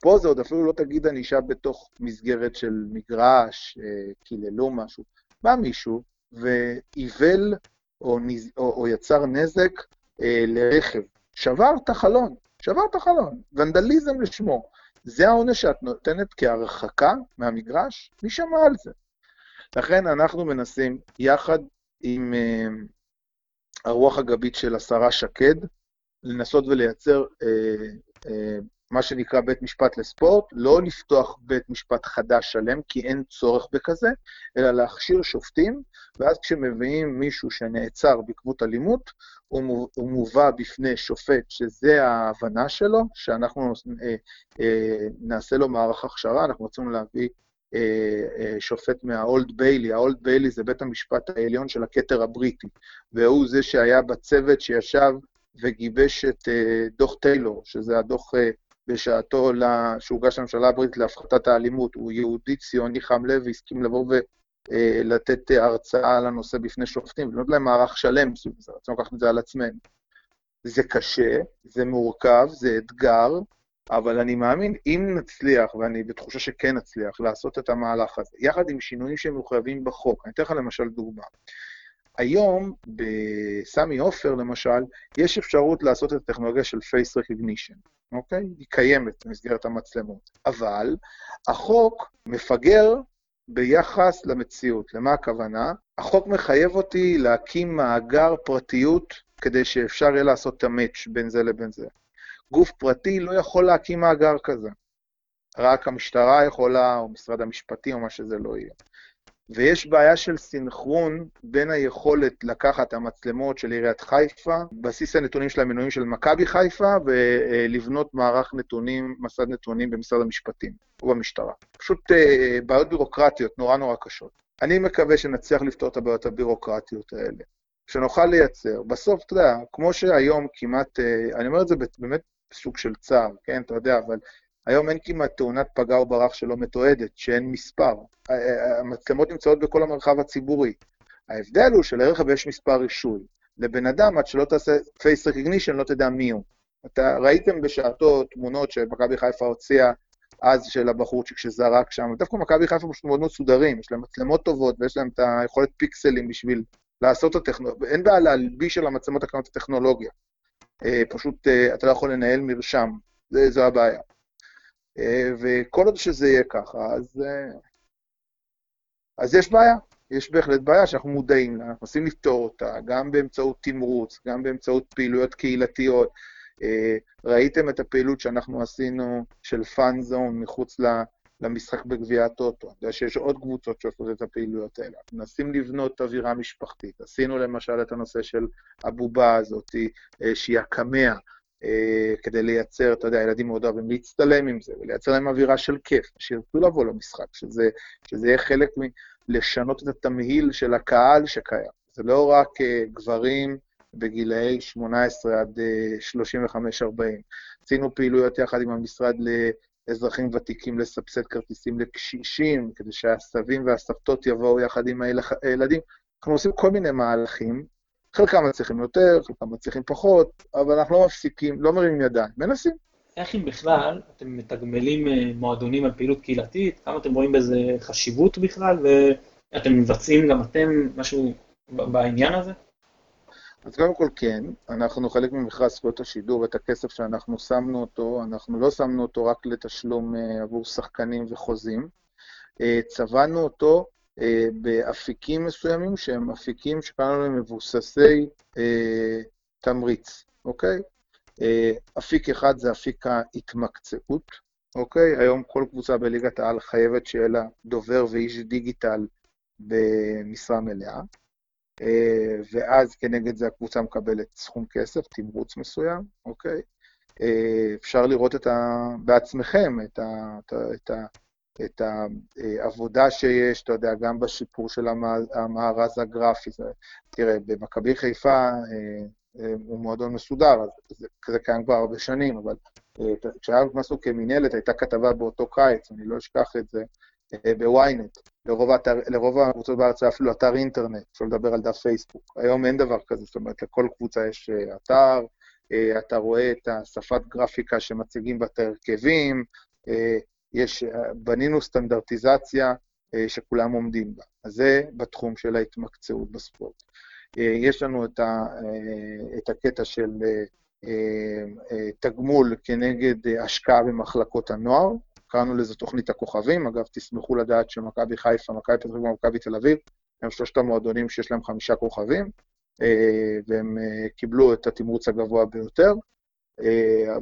פה זה עוד אפילו לא תגיד ענישה בתוך מסגרת של מגרש, אה, קיללו משהו. בא מישהו ואיבל או, נז... או, או יצר נזק אה, לרכב. שבר את החלון, שבר את החלון, ונדליזם לשמו. זה העונש שאת נותנת כהרחקה מהמגרש? מי שמע על זה? לכן אנחנו מנסים, יחד עם אה, הרוח הגבית של השרה שקד, לנסות ולייצר אה, אה, מה שנקרא בית משפט לספורט, לא לפתוח בית משפט חדש שלם, כי אין צורך בכזה, אלא להכשיר שופטים, ואז כשמביאים מישהו שנעצר בעקבות אלימות, הוא מובא בפני שופט שזה ההבנה שלו, שאנחנו אה, אה, נעשה לו מערך הכשרה, אנחנו רצינו להביא אה, שופט מהאולד ביילי, האולד ביילי זה בית המשפט העליון של הכתר הבריטי, והוא זה שהיה בצוות שישב וגיבש את דוח טיילור, שזה הדוח בשעתו שהוגש לממשלה הבריטית להפחתת האלימות. הוא יהודי ציוני חם לב והסכים לבוא ולתת הרצאה על הנושא בפני שופטים, ולבנות להם מערך שלם סביב זה, רצינו לקחת את זה על עצמנו. זה קשה, זה מורכב, זה אתגר, אבל אני מאמין, אם נצליח, ואני בתחושה שכן נצליח, לעשות את המהלך הזה, יחד עם שינויים שהם מחויבים בחוק, אני אתן לך למשל דוגמה. היום, בסמי עופר למשל, יש אפשרות לעשות את הטכנולוגיה של Face Recognition, אוקיי? היא קיימת במסגרת המצלמות, אבל החוק מפגר ביחס למציאות. למה הכוונה? החוק מחייב אותי להקים מאגר פרטיות כדי שאפשר יהיה לעשות את המאץ' בין זה לבין זה. גוף פרטי לא יכול להקים מאגר כזה. רק המשטרה יכולה, או משרד המשפטים, או מה שזה לא יהיה. ויש בעיה של סינכרון בין היכולת לקחת המצלמות של עיריית חיפה, בסיס הנתונים של המנויים של מכבי חיפה, ולבנות מערך נתונים, מסד נתונים במשרד המשפטים או במשטרה. פשוט אה, בעיות בירוקרטיות נורא נורא קשות. אני מקווה שנצליח לפתור את הבעיות הבירוקרטיות האלה, שנוכל לייצר. בסוף, אתה יודע, כמו שהיום כמעט, אה, אני אומר את זה באמת סוג של צער, כן, אתה יודע, אבל היום אין כמעט תאונת פגע או ברח שלא מתועדת, שאין מספר. המצלמות נמצאות בכל המרחב הציבורי. ההבדל הוא שלרכב יש מספר רישוי. לבן אדם, עד שלא תעשה face recognition, לא תדע מי הוא. אתה ראיתם בשעתו תמונות שמכבי חיפה הוציאה אז של הבחורצ'יק שזרק שם, דווקא מכבי חיפה פשוט מאוד מסודרים, יש להם מצלמות טובות ויש להם את היכולת פיקסלים בשביל לעשות את הטכנולוגיה. אין בעיה להלביש על המצלמות הקנות הטכנולוגיה. אה, פשוט אה, אתה לא יכול לנהל מרשם, זו הבעיה. אה, וכל עוד שזה יהיה ככה, אז, אז יש בעיה. יש בהחלט בעיה שאנחנו מודעים לה, אנחנו מנסים לפתור אותה, גם באמצעות תמרוץ, גם באמצעות פעילויות קהילתיות. ראיתם את הפעילות שאנחנו עשינו של fan zone מחוץ למשחק בגביע הטוטו. אני יודע שיש עוד קבוצות שעושות את הפעילויות האלה. מנסים לבנות אווירה משפחתית. עשינו למשל את הנושא של הבובה הזאת, אה, שהיא הקמע, אה, כדי לייצר, אתה יודע, ילדים מאוד אוהבים להצטלם עם זה, ולייצר להם אווירה של כיף, שירצו לבוא למשחק, שזה, שזה יהיה חלק מלשנות את התמהיל של הקהל שקיים. זה לא רק אה, גברים בגילאי 18 עד 35-40. עשינו פעילויות יחד עם המשרד ל... אזרחים ותיקים לסבסד כרטיסים לקשישים, כדי שהסבים והסבתות יבואו יחד עם הילדים. אנחנו עושים כל מיני מהלכים, חלקם מצליחים יותר, חלקם מצליחים פחות, אבל אנחנו לא מפסיקים, לא מרימים ידיים, מנסים. איך אם בכלל אתם מתגמלים אה, מועדונים על פעילות קהילתית? כמה אתם רואים בזה חשיבות בכלל, ואתם מבצעים גם אתם משהו בעניין הזה? אז קודם כל כן, אנחנו חלק ממכרז זכויות השידור, את הכסף שאנחנו שמנו אותו, אנחנו לא שמנו אותו רק לתשלום uh, עבור שחקנים וחוזים, uh, צבענו אותו באפיקים מסוימים שהם אפיקים שקראנו להם מבוססי uh, תמריץ, אוקיי? Uh, אפיק אחד זה אפיק ההתמקצעות, אוקיי? היום כל קבוצה בליגת העל חייבת שיהיה לה דובר ואיש דיגיטל במשרה מלאה. אה, ואז כנגד זה הקבוצה מקבלת סכום כסף, תמרוץ מסוים, אוקיי? אה, אפשר לראות את ה... בעצמכם את, ה... את, ה... את העבודה שיש, אתה יודע, גם בשיפור של המארז הגרפי. תראה, במכבי חיפה אה, הוא מועדון מסודר, זה, זה קיים כבר הרבה שנים, אבל כשהיה נכנסנו כמינהלת, הייתה כתבה באותו קיץ, אני לא אשכח את זה, בוויינט, לרוב, לרוב הקבוצות בארץ היה אפילו אתר אינטרנט, אפשר לדבר על דף פייסבוק. היום אין דבר כזה, זאת אומרת, לכל קבוצה יש אה, אתר, אה, אתה רואה את השפת גרפיקה שמציגים בה את ההרכבים, אה, יש, בנינו סטנדרטיזציה שכולם עומדים בה. אז זה בתחום של ההתמקצעות בספורט. יש לנו את, ה, את הקטע של תגמול כנגד השקעה במחלקות הנוער, קראנו לזה תוכנית הכוכבים, אגב, תשמחו לדעת שמכבי חיפה, מכבי פתח תקווה ומכבי תל אביב, הם שלושת המועדונים שיש להם חמישה כוכבים, והם קיבלו את התמרוץ הגבוה ביותר. אה,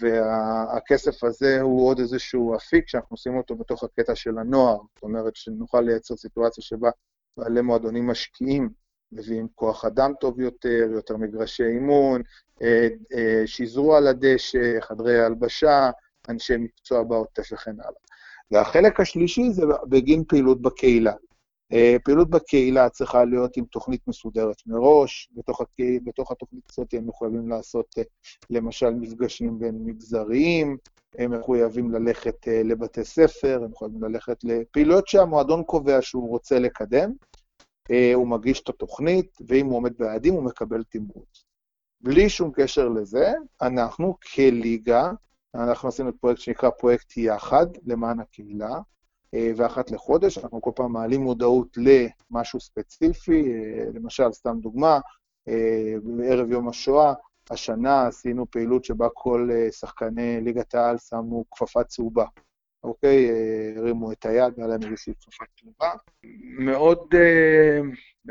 והכסף הזה הוא עוד איזשהו אפיק שאנחנו עושים אותו בתוך הקטע של הנוער, זאת אומרת שנוכל לייצר סיטואציה שבה בעלי מועדונים משקיעים, מביאים כוח אדם טוב יותר, יותר מגרשי אימון, אה, אה, שיזרו על הדשא, חדרי הלבשה, אנשי מקצוע בעוטף וכן הלאה. והחלק השלישי זה בגין פעילות בקהילה. אה, פעילות בקהילה צריכה להיות עם תוכנית מסודרת מראש, בתוך, הק... בתוך התוכנית הזאת הם מחויבים לעשות אה, למשל מפגשים בין מגזריים, הם מחויבים ללכת אה, לבתי ספר, הם מחויבים ללכת לפעילויות שהמועדון קובע שהוא רוצה לקדם, הוא מגיש את התוכנית, ואם הוא עומד ביעדים הוא מקבל תמרוץ. בלי שום קשר לזה, אנחנו כליגה, אנחנו עשינו פרויקט שנקרא פרויקט יחד למען הקהילה, ואחת לחודש, אנחנו כל פעם מעלים מודעות למשהו ספציפי, אה, למשל, סתם דוגמה, אה, בערב יום השואה, השנה עשינו פעילות שבה כל שחקני ליגת העל שמו כפפה צהובה. אוקיי? הרימו את היד, היה להם איזושהי כפפה צהובה. מאוד אה,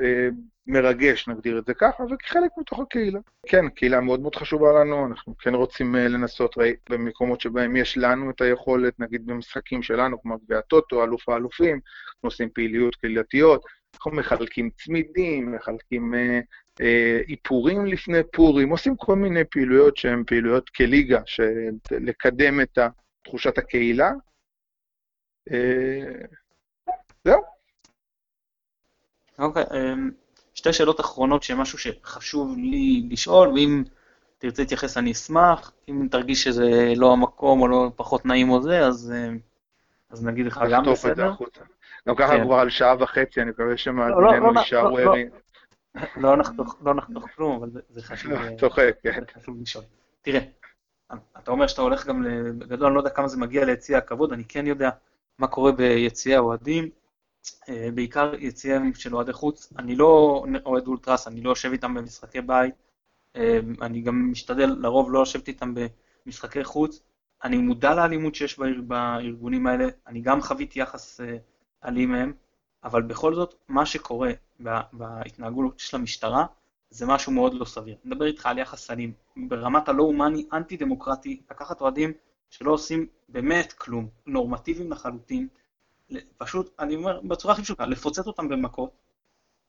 אה, מרגש, נגדיר את זה ככה, וכחלק מתוך הקהילה. כן, קהילה מאוד מאוד חשובה לנו, אנחנו כן רוצים uh, לנסות ראי, במקומות שבהם יש לנו את היכולת, נגיד במשחקים שלנו, כמו גביע הטוטו, אלוף האלופים, אנחנו עושים פעילויות קהילתיות, אנחנו מחלקים צמידים, מחלקים uh, uh, איפורים לפני פורים, עושים כל מיני פעילויות שהן פעילויות כליגה, של לקדם את תחושת הקהילה. Uh, זהו. אוקיי, um... שתי שאלות אחרונות שהן משהו שחשוב לי לשאול, ואם תרצה להתייחס אני אשמח, אם תרגיש שזה לא המקום או לא פחות נעים או זה, אז, אה, אז נגיד לך גם בסדר. גם ככה כן. כבר על שעה וחצי, אני מקווה שמאזיננו יישארו ערים. לא נחתוך לא נחתוך כלום, אבל זה חשוב אה, צוחק, כן. חשוב לשאול. תראה, אתה אומר שאתה הולך גם, בגדול, אני לא יודע כמה זה מגיע ליציע הכבוד, אני כן יודע מה קורה ביציע האוהדים. אה, בעיקר יציאים של אוהדי חוץ. אני לא אוהד אולטרס, אני לא יושב איתם במשחקי בית. אה, אני גם משתדל לרוב לא לשבת איתם במשחקי חוץ. אני מודע לאלימות שיש בארגונים האלה, אני גם חוויתי יחס אה, אלים מהם, אבל בכל זאת, מה שקורה בהתנהגות של המשטרה, זה משהו מאוד לא סביר. אני מדבר איתך על יחס אלים, ברמת הלא הומני, אנטי דמוקרטי, לקחת אוהדים שלא עושים באמת כלום, נורמטיביים לחלוטין, פשוט, אני אומר בצורה הכי פשוטה, לפוצץ אותם במכות.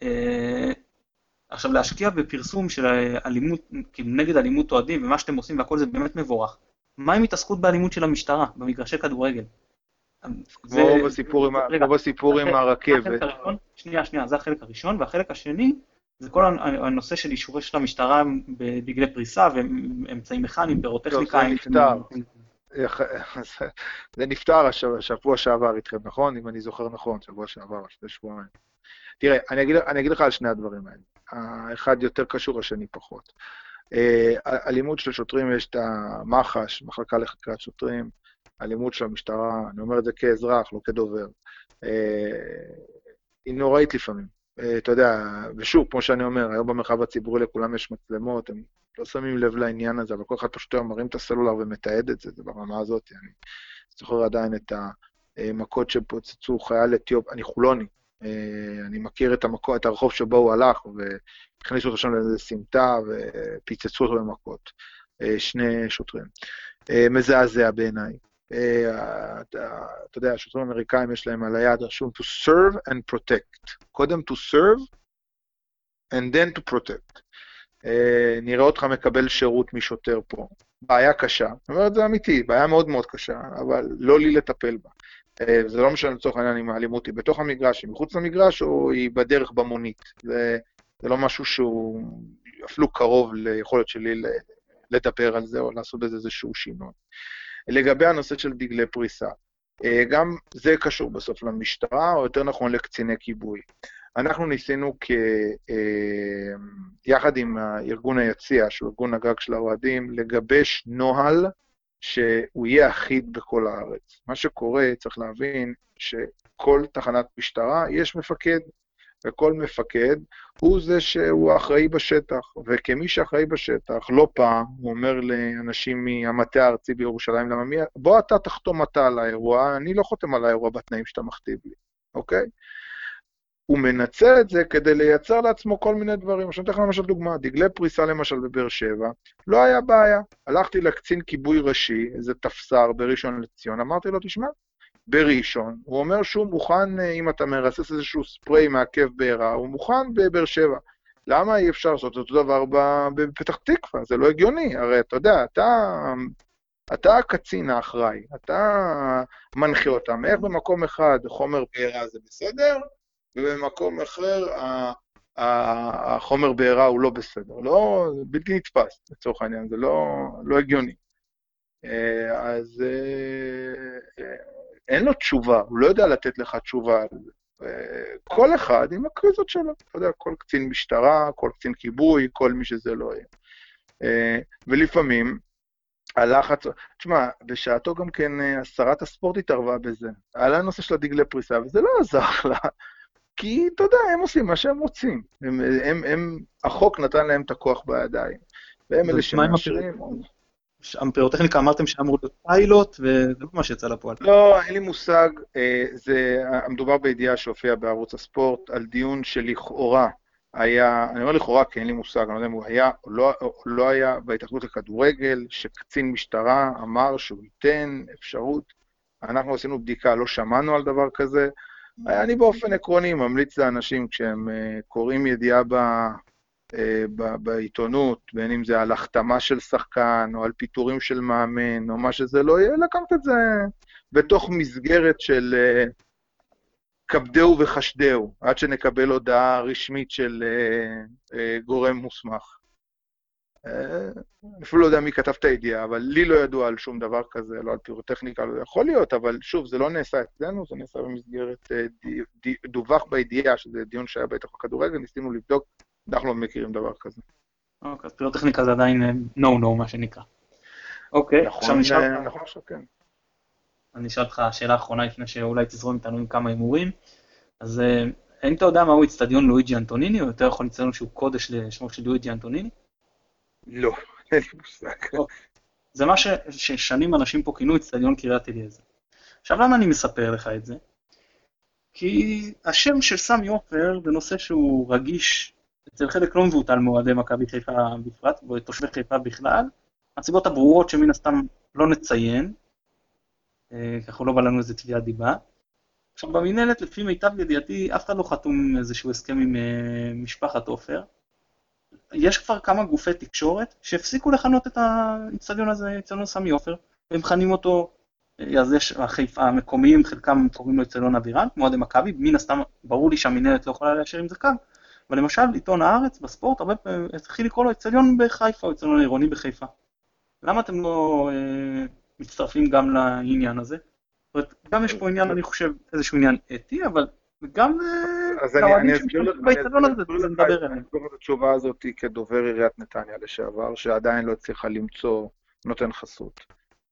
אה, עכשיו, להשקיע בפרסום של אלימות, כאילו נגד אלימות אוהדים ומה שאתם עושים והכל זה באמת מבורך. מה עם התעסקות באלימות של המשטרה במגרשי כדורגל? כמו בסיפור עם הרכבת. שנייה, שנייה, זה החלק הראשון, והחלק השני זה כל הנושא של אישורי של המשטרה בדגלי פריסה ואמצעים מכניים, פירוטכניקה. זה נפתר. השבוע שעבר איתכם, נכון? אם אני זוכר נכון, שבוע שעבר, לפני שבועיים. תראה, אני אגיד, אני אגיד לך על שני הדברים האלה. האחד יותר קשור, השני פחות. אה, אלימות של שוטרים, יש את המח"ש, מחלקה לחקירת שוטרים, אלימות של המשטרה, אני אומר את זה כאזרח, לא כדובר. אה, היא נוראית לפעמים. אה, אתה יודע, ושוב, כמו שאני אומר, היום במרחב הציבורי לכולם יש מצלמות, הם לא שמים לב לעניין הזה, אבל כל אחד פשוט מרים את הסלולר ומתעד את זה, זה ברמה הזאת. אני זוכר עדיין את המכות שפוצצו חייל אתיופ, אני חולוני, אה, אני מכיר את, המקו, את הרחוב שבו הוא הלך, והכניסו אותו שם לאיזה סמטה ופיצצו אותו במכות. אה, שני שוטרים. מזעזע בעיניי. אתה יודע, השוטרים האמריקאים יש להם על היד רשום to serve and protect. קודם to serve and then to protect. אה, נראה אותך מקבל שירות משוטר פה. בעיה קשה, זאת אומרת, זה אמיתי, בעיה מאוד מאוד קשה, אבל לא לי לטפל בה. אה, זה לא משנה לצורך העניין אם האלימות היא בתוך המגרש, היא מחוץ למגרש, או היא בדרך במונית. זה, זה לא משהו שהוא אפילו קרוב ליכולת שלי לדבר על זה, או לעשות בזה איזשהו שינוי. לגבי הנושא של דגלי פריסה, אה, גם זה קשור בסוף למשטרה, או יותר נכון לקציני כיבוי. אנחנו ניסינו כ... אה, יחד עם ארגון היציע, שהוא ארגון הגג של האוהדים, לגבש נוהל שהוא יהיה אחיד בכל הארץ. מה שקורה, צריך להבין, שכל תחנת משטרה יש מפקד, וכל מפקד הוא זה שהוא האחראי בשטח, וכמי שאחראי בשטח, לא פעם, הוא אומר לאנשים מהמטה הארצי בירושלים, למה מי, בוא אתה תחתום אתה על האירוע, אני לא חותם על האירוע בתנאים שאתה מכתיב לי, אוקיי? הוא מנצל את זה כדי לייצר לעצמו כל מיני דברים. עכשיו אני אתן לך למשל דוגמה, דגלי פריסה למשל בבאר שבע, לא היה בעיה. הלכתי לקצין כיבוי ראשי, איזה תפסר בראשון לציון, אמרתי לו, תשמע, בראשון, הוא אומר שהוא מוכן, אה, אם אתה מרסס איזשהו ספרי מעכב בעירה, הוא מוכן בבאר שבע. למה אי אפשר לעשות אותו דבר בפתח תקווה? זה לא הגיוני. הרי אתה יודע, אתה, אתה הקצין האחראי, אתה מנחה אותם. איך במקום אחד חומר בעירה זה בסדר, ובמקום אחר החומר בעירה הוא לא בסדר. לא, זה בלתי נתפס, לצורך העניין, זה לא, לא הגיוני. אה, אז אה, אין לו תשובה, הוא לא יודע לתת לך תשובה על זה. כל אחד עם הקריזות שלו, אתה יודע, כל קצין משטרה, כל קצין כיבוי, כל מי שזה לא יהיה. אה, ולפעמים הלחץ, תשמע, בשעתו גם כן שרת הספורט התערבה בזה. היה לה נושא של הדגלי פריסה, וזה לא עזר לה. כי, אתה יודע, הם עושים מה שהם רוצים. הם, הם, הם, החוק נתן להם את הכוח בידיים. והם אלה שמאשרים. הפירוטכניקה אמרתם שאמור להיות פיילוט, וזה לא מה שיצא לפועל. לא, אין לי מושג. אה, זה, מדובר בידיעה שהופיעה בערוץ הספורט, על דיון שלכאורה היה, אני אומר לכאורה כי אין לי מושג, אני לא יודע אם הוא היה או לא, או לא היה בהתאחדות לכדורגל, שקצין משטרה אמר שהוא ייתן אפשרות. אנחנו עשינו בדיקה, לא שמענו על דבר כזה. אני באופן עקרוני ממליץ לאנשים, כשהם אה, קוראים ידיעה בעיתונות, בין אם זה על החתמה של שחקן, או על פיטורים של מאמן, או מה שזה לא יהיה, לקחת את זה בתוך מסגרת של אה, כבדהו וחשדהו, עד שנקבל הודעה רשמית של גורם מוסמך. אפילו לא יודע מי כתב את הידיעה, אבל לי לא ידוע על שום דבר כזה, לא על פירוטכניקה, לא יכול להיות, אבל שוב, זה לא נעשה אצלנו, זה נעשה במסגרת אה, דווח בידיעה, שזה דיון שהיה בטח בכדורגל, ניסינו לבדוק, אנחנו לא מכירים דבר כזה. אוקיי, אז פירוטכניקה זה עדיין no-no, אה, מה שנקרא. אוקיי, נכון, עכשיו נשאל אותך... נכון עכשיו כן. אני אשאל אותך שאלה אחרונה לפני שאולי תזרום איתנו עם כמה הימורים. אז האם אתה יודע מהו איצטדיון לואיג'י אנטוניני, או יותר יכול לציין שהוא קודש לשמו של לואיג'י אנטוניני? לא, אין לי מושג. זה מה ששנים אנשים פה כינו אצטדיון קריית אליעזר. עכשיו, למה אני מספר לך את זה? כי השם של סמי עופר זה נושא שהוא רגיש אצל חלק לא מבוטל מאוהדי מכבי חיפה בפרט, ותושבי חיפה בכלל. הסיבות הברורות שמן הסתם לא נציין, אה, ככה לא בא לנו איזה תביעת דיבה. עכשיו, במינהלת, לפי מיטב ידיעתי, אף אחד לא חתום איזשהו הסכם עם אה, משפחת עופר. יש כבר כמה גופי תקשורת שהפסיקו לכנות את האיצטדיון הזה אצטדיון סמי עופר, והם מכנים אותו, אה, אז יש החיפה המקומיים, חלקם קוראים לו אצטדיון אבירן, כמו אוהדי מכבי, מן הסתם ברור לי שהמינהלת לא יכולה לאשר עם זה קו, אבל למשל עיתון הארץ בספורט הרבה פעמים התחיל לקרוא לו אצטדיון בחיפה או אצטדיון העירוני בחיפה. למה אתם לא אה, מצטרפים גם לעניין הזה? זאת אומרת, גם יש פה עניין, אני חושב, איזשהו עניין אתי, אבל זה מדבר אליהם. אני אסביר את התשובה הזאת כדובר עיריית נתניה לשעבר, שעדיין לא הצליחה למצוא נותן חסות.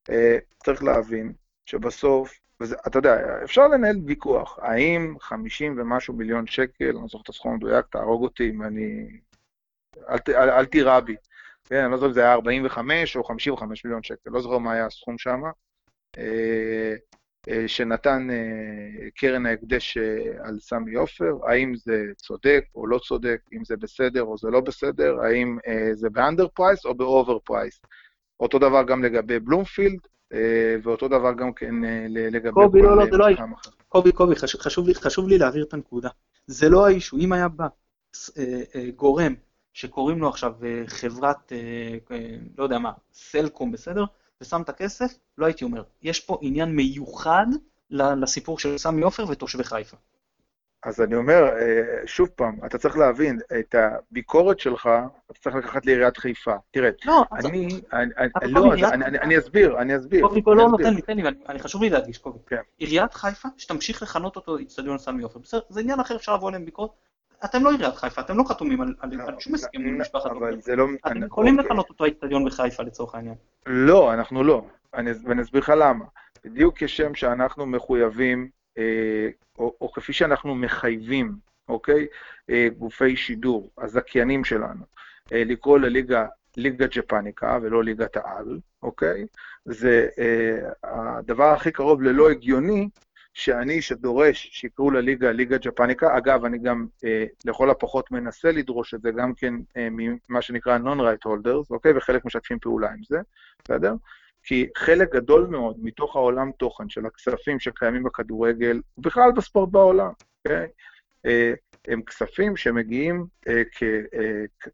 אה, צריך להבין שבסוף, אתה יודע, אפשר לנהל ויכוח, האם 50 ומשהו מיליון שקל, אני לא זוכר את הסכום המדויק, תהרוג אותי אם אני... אל תירה בי. כן, אני לא זוכר אם זה היה 45 או 55 מיליון שקל, לא זוכר מה היה הסכום שם. אה, אה, שנתן אה, קרן ההקדש אה, על סמי עופר, האם זה צודק או לא צודק, אם זה בסדר או זה לא בסדר, האם זה ב under price או ב over price. אותו דבר גם לגבי בלומפילד, ואותו דבר גם כן לגבי... קובי, לא, לא, זה לא. קובי, קובי, חשוב לי, חשוב לי להעביר את הנקודה. זה לא האישו. אם היה בא גורם שקוראים לו עכשיו חברת, לא יודע מה, סלקום, בסדר? ושם את הכסף, לא הייתי אומר. יש פה עניין מיוחד לסיפור של סמי עופר ותושבי חיפה. אז אני אומר, אה, שוב פעם, אתה צריך להבין, את הביקורת שלך, אתה צריך לקחת לעיריית חיפה. תראה, לא, אני, אני, לא, אני אסביר, אני אסביר. קובי, לא, לא, תן לי, תן לי, אני חשוב לי להדגיש, קובי. כן. עיריית חיפה, שתמשיך לכנות אותו איצטדיון סמי עופר, בסדר, זה עניין אחר, אפשר לבוא אליהם ביקורת. אתם לא עיריית חיפה, אתם לא חתומים על שום הסכם עם משפחת עופר. לא- אתם יכולים אוקיי. לכנות אותו איצטדיון בחיפה לצורך העניין. לא, אנחנו לא. ואני אסביר לך למה. בדיוק כשם שאנחנו מחויבים, או, או כפי שאנחנו מחייבים אוקיי? גופי שידור, הזכיינים שלנו, לקרוא לליגה ליגה ג'פניקה ולא ליגת העל, אוקיי? זה הדבר הכי קרוב ללא הגיוני שאני, שדורש שיקראו לליגה ליגה ג'פניקה, אגב, אני גם אה, לכל הפחות מנסה לדרוש את זה גם כן אה, ממה שנקרא non-right holders, אוקיי? וחלק משתפים פעולה עם זה, בסדר? כי חלק גדול מאוד מתוך העולם תוכן של הכספים שקיימים בכדורגל, ובכלל בספורט בעולם, אוקיי? אה, הם כספים שמגיעים אה,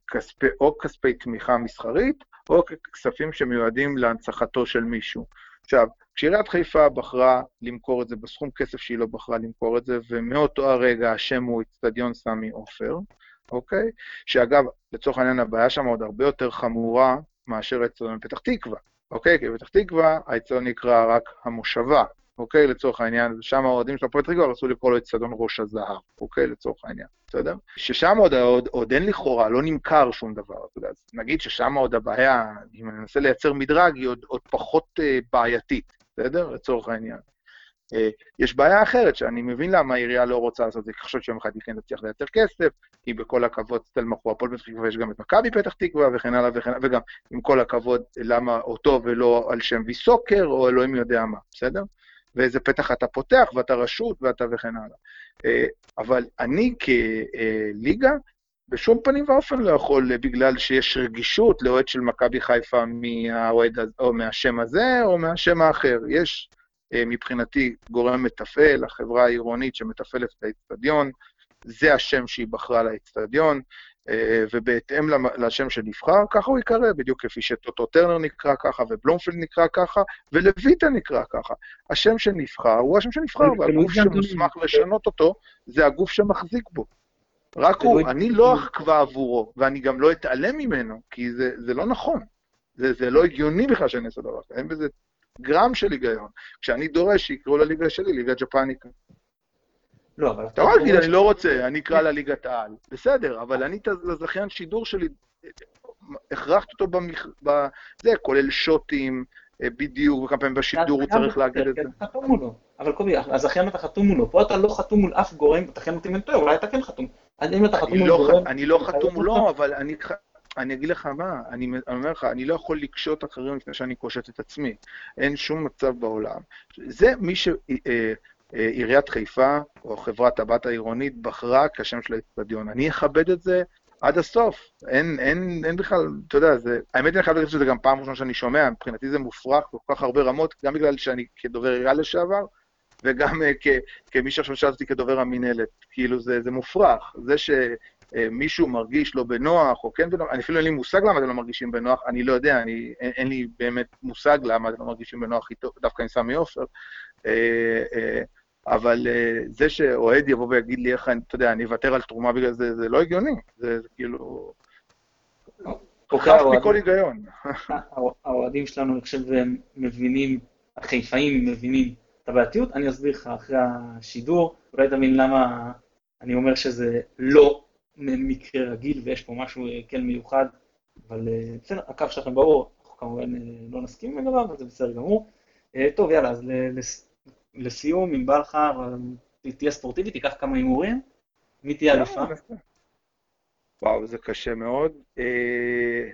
ככספי, או כספי תמיכה מסחרית, או ככספים שמיועדים להנצחתו של מישהו. עכשיו, כשעיריית חיפה בחרה למכור את זה בסכום כסף שהיא לא בחרה למכור את זה, ומאותו הרגע השם הוא אצטדיון סמי עופר, אוקיי? שאגב, לצורך העניין הבעיה שם עוד הרבה יותר חמורה מאשר אצטדיון פתח תקווה, אוקיי? כי בפתח תקווה האצטדיון נקרא רק המושבה, אוקיי? לצורך העניין, ושם האוהדים של הפועל תקווה רצו לקרוא לו אצטדיון ראש הזהב, אוקיי? לצורך העניין, בסדר? ששם עוד, עוד, עוד אין לכאורה, לא נמכר שום דבר, אתה יודע, אז נגיד ששם עוד הבעיה, אם אני מנסה לייצר מדרג, היא עוד, עוד פחות אה, בעייתית, בסדר? לצורך העניין. אה, יש בעיה אחרת, שאני מבין למה העירייה לא רוצה לעשות את זה, כי חושבת שיום אחד היא כן תצליח לייצר כסף, כי בכל הכבוד סטלמך הוא הפועל פתח תקווה, יש גם את מכבי פתח תקווה וכן הלאה וכן הלאה, וגם עם כל הכבוד, למה אותו ולא על שם ויסוקר, או אלוהים יודע מה, בסדר? ואיזה פתח אתה פותח, ואתה רשות, ואתה וכן הלאה. אה, אבל אני כליגה, בשום פנים ואופן לא יכול, בגלל שיש רגישות לאוהד של מכבי חיפה מהאוהד, או מהשם הזה או מהשם האחר. יש אה, מבחינתי גורם מתפעל, החברה העירונית שמתפעלת את האצטדיון, זה השם שהיא בחרה לאצטדיון, אה, ובהתאם לשם שנבחר, ככה הוא ייקרא, בדיוק כפי שטוטו טרנר נקרא ככה, ובלומפילד נקרא ככה, ולויטה נקרא ככה. השם שנבחר הוא השם שנבחר, והגוף שמוסמך לשנות אותו זה הגוף שמחזיק בו. רק הוא, אני לא אחקבע עבורו, ואני גם לא אתעלם ממנו, כי זה, זה לא נכון. זה, זה לא הגיוני בכלל שאני אעשה דבר כזה, אין בזה גרם של היגיון. כשאני דורש שיקראו לליגה שלי ליגה ג'פניקה. לא, אבל... אתה יכול להגיד, אני לא רוצה, אני אקרא לליגת העל. בסדר, אבל אני את הזכיין שידור שלי, הכרחתי אותו בזה, כולל שוטים, אה, בדיוק, וכמה פעמים בשידור הוא צריך להגיד את זה. חתום מולו. אבל קובי, הזכיין אתה חתום מולו, פה אתה לא חתום מול אף גורם, תכן אותי אם אני טועה, אולי אתה כן חתום. אם אתה חתום מול לא גורם... אני לא חתום מולו, אבל אני... אני אגיד לך מה, אני אומר לך, אני לא יכול לקשוט אחרים לפני שאני קושט את עצמי. אין שום מצב בעולם. זה מי ש... אה, אה, עיריית חיפה, או חברת הבת העירונית, בחרה כשם של האצטדיון. אני אכבד את זה עד הסוף. אין, אין, אין בכלל, אתה יודע, זה... האמת, אני חייב להגיד שזה גם פעם ראשונה שאני שומע, מבחינתי זה מופרך בכל כך הרבה רמות, גם בגלל שאני כדובר עירייה לשעבר, וגם כ, כמי שעכשיו שאלתי כדובר המינהלת. כאילו, זה, זה מופרך. זה שמישהו מרגיש לא בנוח, או כן בנוח, אני אפילו אין לי מושג למה אתם לא מרגישים בנוח, אני לא יודע, אני, אין, אין לי באמת מושג למה אתם לא מרגישים בנוח איתו, דווקא עם סמי עופר. Uh, uh, אבל זה שאוהד יבוא ויגיד לי איך, אני, אתה יודע, אני אוותר על תרומה בגלל זה, זה לא הגיוני. זה, זה כאילו... חף מכל היגיון. האוהדים שלנו, אני חושב, מבינים, החיפאים מבינים את הבעייתיות. אני אסביר לך אחרי השידור, אולי תבין למה אני אומר שזה לא מקרה רגיל ויש פה משהו אה, כן מיוחד, אבל אה, בסדר, הקו שלכם ברור, אנחנו כמובן לא נסכים לגביו, אבל זה בסדר גמור. טוב, יאללה, אז לסיום, אם בא לך, תהיה ספורטיבי, תיקח כמה הימורים, מי תהיה אלופה? וואו, זה קשה מאוד. אה,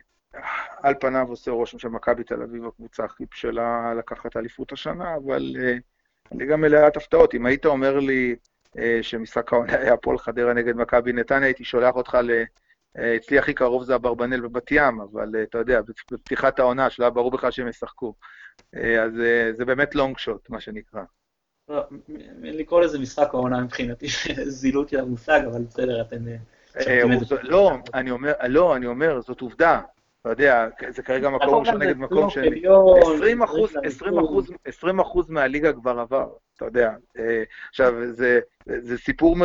על פניו עושה רושם של מכבי תל אביב, הקבוצה הכי בשלה לקחת אליפות השנה, אבל אה, אני גם מלאת הפתעות. אם היית אומר לי אה, שמשחק העונה היה הפועל חדרה נגד מכבי נתניה, הייתי שולח אותך ל... אצלי הכי קרוב זה אברבנאל בבת ים, אבל אתה יודע, בפתיחת העונה, שלא היה ברור בכלל שהם ישחקו. אז זה באמת לונג שוט, מה שנקרא. לא, לקרוא לזה משחק העונה מבחינתי, זילות של המושג, אבל בסדר, אתם... אה, לא, אני אומר, לא, אני אומר, זאת עובדה. אתה יודע, זה כרגע מקום ראשון נגד מקום שני. 20 אחוז, 20 אחוז, 20 אחוז מהליגה כבר עבר, אתה יודע. אה, עכשיו, זה, זה סיפור,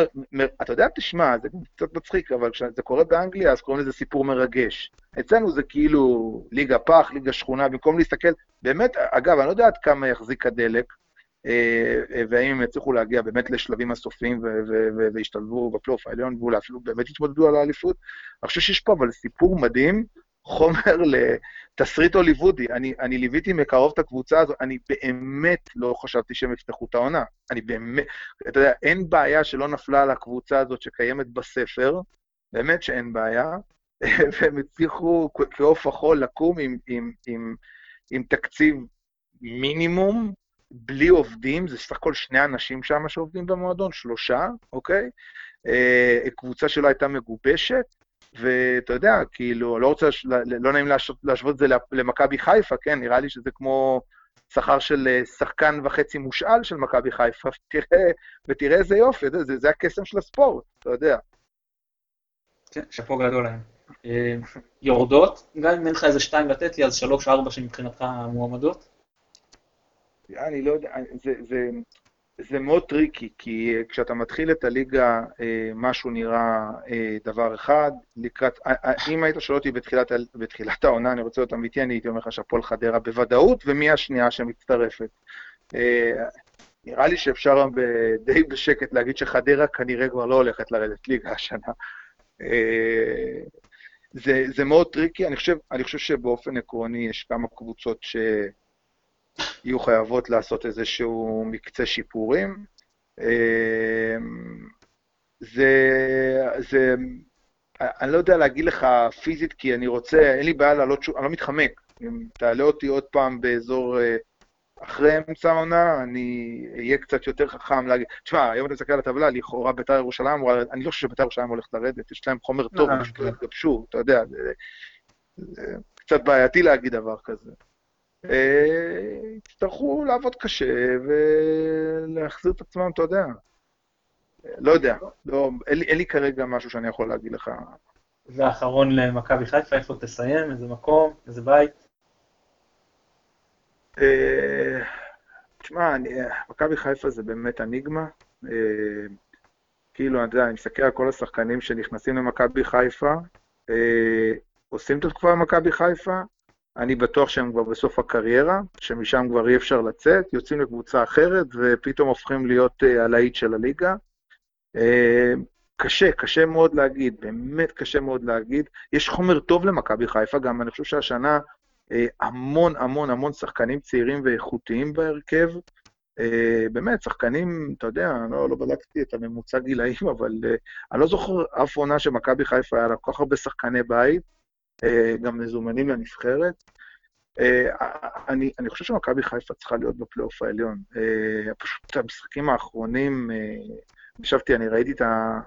אתה יודע, תשמע, זה קצת מצחיק, אבל כשזה קורה באנגליה, אז קוראים לזה סיפור מרגש. אצלנו זה כאילו ליגה פח, ליגה שכונה, במקום להסתכל, באמת, אגב, אני לא יודע עד כמה יחזיק הדלק, אה, אה, והאם הם יצליחו להגיע באמת לשלבים הסופיים וישתלבו בפלייאוף העליון, ואולי אפילו באמת יתמודדו על האליפות. אני חושב שיש פה אבל סיפור מדהים חומר לתסריט הוליוודי. אני, אני ליוויתי מקרוב את הקבוצה הזו, אני באמת לא חשבתי שהם יפתחו את העונה. אני באמת, אתה יודע, אין בעיה שלא נפלה על הקבוצה הזאת שקיימת בספר, באמת שאין בעיה, והם הצליחו כעוף החול לקום עם, עם, עם, עם תקציב מינימום, בלי עובדים, זה סך הכל שני אנשים שם שעובדים במועדון, שלושה, אוקיי? אה, קבוצה שלא הייתה מגובשת, ואתה יודע, כאילו, לא רוצה, לא נעים להשוות את זה למכבי חיפה, כן? נראה לי שזה כמו שכר של אה, שחקן וחצי מושאל של מכבי חיפה, ותראה, ותראה איזה יופי, זה, זה הקסם של הספורט, אתה יודע. כן, שאפו גדול להם. אה, יורדות, גם אם אין לך איזה שתיים לתת לי, אז שלוש-ארבע שמבחינתך מועמדות? אני לא יודע, זה, זה, זה מאוד טריקי, כי כשאתה מתחיל את הליגה, אה, משהו נראה אה, דבר אחד, לקראת, אם היית שואל אותי בתחילת, בתחילת העונה, אני רוצה להיות אמיתי, אני הייתי אומר לך שהפועל חדרה בוודאות, ומי השנייה שמצטרפת. נראה לי שאפשר די בשקט להגיד שחדרה כנראה כבר לא הולכת לרדת ליגה השנה. זה, זה מאוד טריקי, אני חושב, אני חושב שבאופן עקרוני יש כמה קבוצות שיהיו חייבות לעשות איזשהו מקצה שיפורים. אמ, זה, זה, אני לא יודע להגיד לך פיזית, כי אני רוצה, אין לי בעיה לעלות שוב, אני לא מתחמק. אם תעלה אותי עוד פעם באזור אה, אחרי אמצע העונה, אני אהיה קצת יותר חכם להגיד, תשמע, היום אתה מסתכל על הטבלה, לכאורה בית"ר ירושלים, אני לא חושב שבית"ר ירושלים הולכת לרדת, יש להם חומר טוב, אה, פשוט לא התגבשו, אתה יודע, זה קצת בעייתי להגיד דבר כזה. יצטרכו לעבוד קשה ולהחזיר את עצמם, אתה יודע. לא יודע, לא, אין, לי, אין לי כרגע משהו שאני יכול להגיד לך. ואחרון למכבי חיפה, איפה תסיים, איזה מקום, איזה בית? אה, תשמע, מכבי חיפה זה באמת אניגמה. אה, כאילו, אתה יודע, אני מסתכל על כל השחקנים שנכנסים למכבי חיפה, אה, עושים את התקופה במכבי חיפה, אני בטוח שהם כבר בסוף הקריירה, שמשם כבר אי אפשר לצאת, יוצאים לקבוצה אחרת ופתאום הופכים להיות הלהיט של הליגה. קשה, קשה מאוד להגיד, באמת קשה מאוד להגיד. יש חומר טוב למכבי חיפה, גם אני חושב שהשנה אה, המון המון המון שחקנים צעירים ואיכותיים בהרכב. אה, באמת, שחקנים, אתה יודע, לא, לא בדקתי את הממוצע גילאים, אבל אה, אני לא זוכר אף עונה שמכבי חיפה היה לה כל כך הרבה שחקני בית, גם מזומנים לנבחרת. אני, אני חושב שמכבי חיפה צריכה להיות בפלייאוף העליון. פשוט המשחקים האחרונים, ישבתי, אני ראיתי את ה...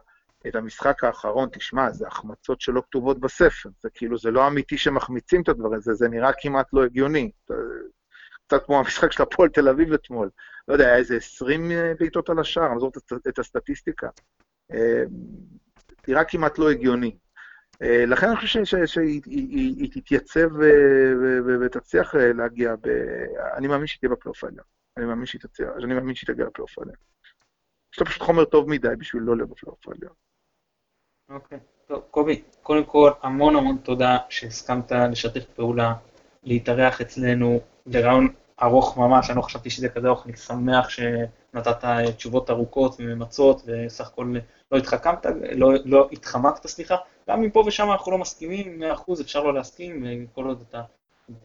את המשחק האחרון, תשמע, זה החמצות שלא כתובות בספר. זה כאילו, זה לא אמיתי שמחמיצים את הדברים, זה, זה נראה כמעט לא הגיוני. קצת כמו המשחק של הפועל תל אביב אתמול. לא יודע, היה איזה 20 אה, בעיטות על השער, אני לא זוכר את הסטטיסטיקה. אה, נראה כמעט לא הגיוני. אה, לכן אני חושב שהיא תתייצב ותצליח להגיע, ב... אני מאמין שהיא תהיה בפלייאוף העליון. אני מאמין שהיא תצליח, אני מאמין שהיא תגיע לפלייאוף העליון. יש לה פשוט חומר טוב מדי בשביל לא להיות בפלייאוף העליון. אוקיי. טוב, קובי, קודם כל, המון המון תודה שהסכמת לשתף פעולה, להתארח אצלנו לרעיון ארוך ממש, אני לא חשבתי שזה כזה ארוך, אני שמח שנתת תשובות ארוכות וממצות, וסך הכל לא התחכמת, לא, לא התחמקת, סליחה. גם אם פה ושם אנחנו לא מסכימים, 100% אפשר לא להסכים, וכל עוד אתה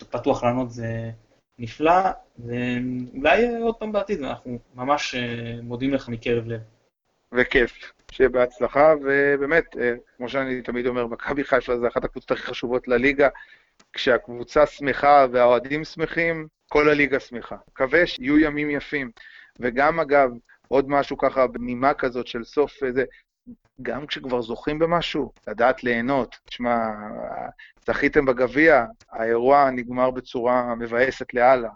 פתוח לענות זה נפלא, ואולי עוד פעם בעתיד, אנחנו ממש אה, מודים לך מקרב לב. וכיף. שיהיה בהצלחה, ובאמת, אה, כמו שאני תמיד אומר, מכבי חיפה זה אחת הקבוצות הכי חשובות לליגה. כשהקבוצה שמחה והאוהדים שמחים, כל הליגה שמחה. מקווה שיהיו ימים יפים. וגם, אגב, עוד משהו ככה, בנימה כזאת של סוף איזה... גם כשכבר זוכים במשהו, לדעת ליהנות. תשמע, זכיתם בגביע, האירוע נגמר בצורה מבאסת לאללה.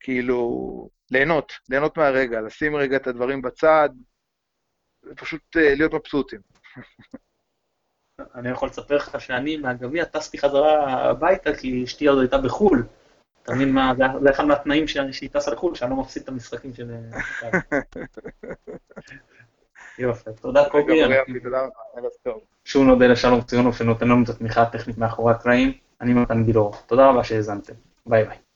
כאילו, ליהנות, ליהנות מהרגע, לשים רגע את הדברים בצד, ופשוט אה, להיות מבסוטים. אני יכול לספר לך שאני מהגביע טסתי חזרה הביתה כי אשתי עוד הייתה בחו"ל. אתה מבין מה, זה אחד מהתנאים שהיא טסה לחו"ל, שאני לא מפסיד את המשחקים של... יופי, תודה קובי. שוב נודה לשלום ציונוב שנותן לנו את התמיכה הטכנית מאחורי הקלעים. אני מתן גילאור. תודה רבה שהאזנתם. ביי ביי.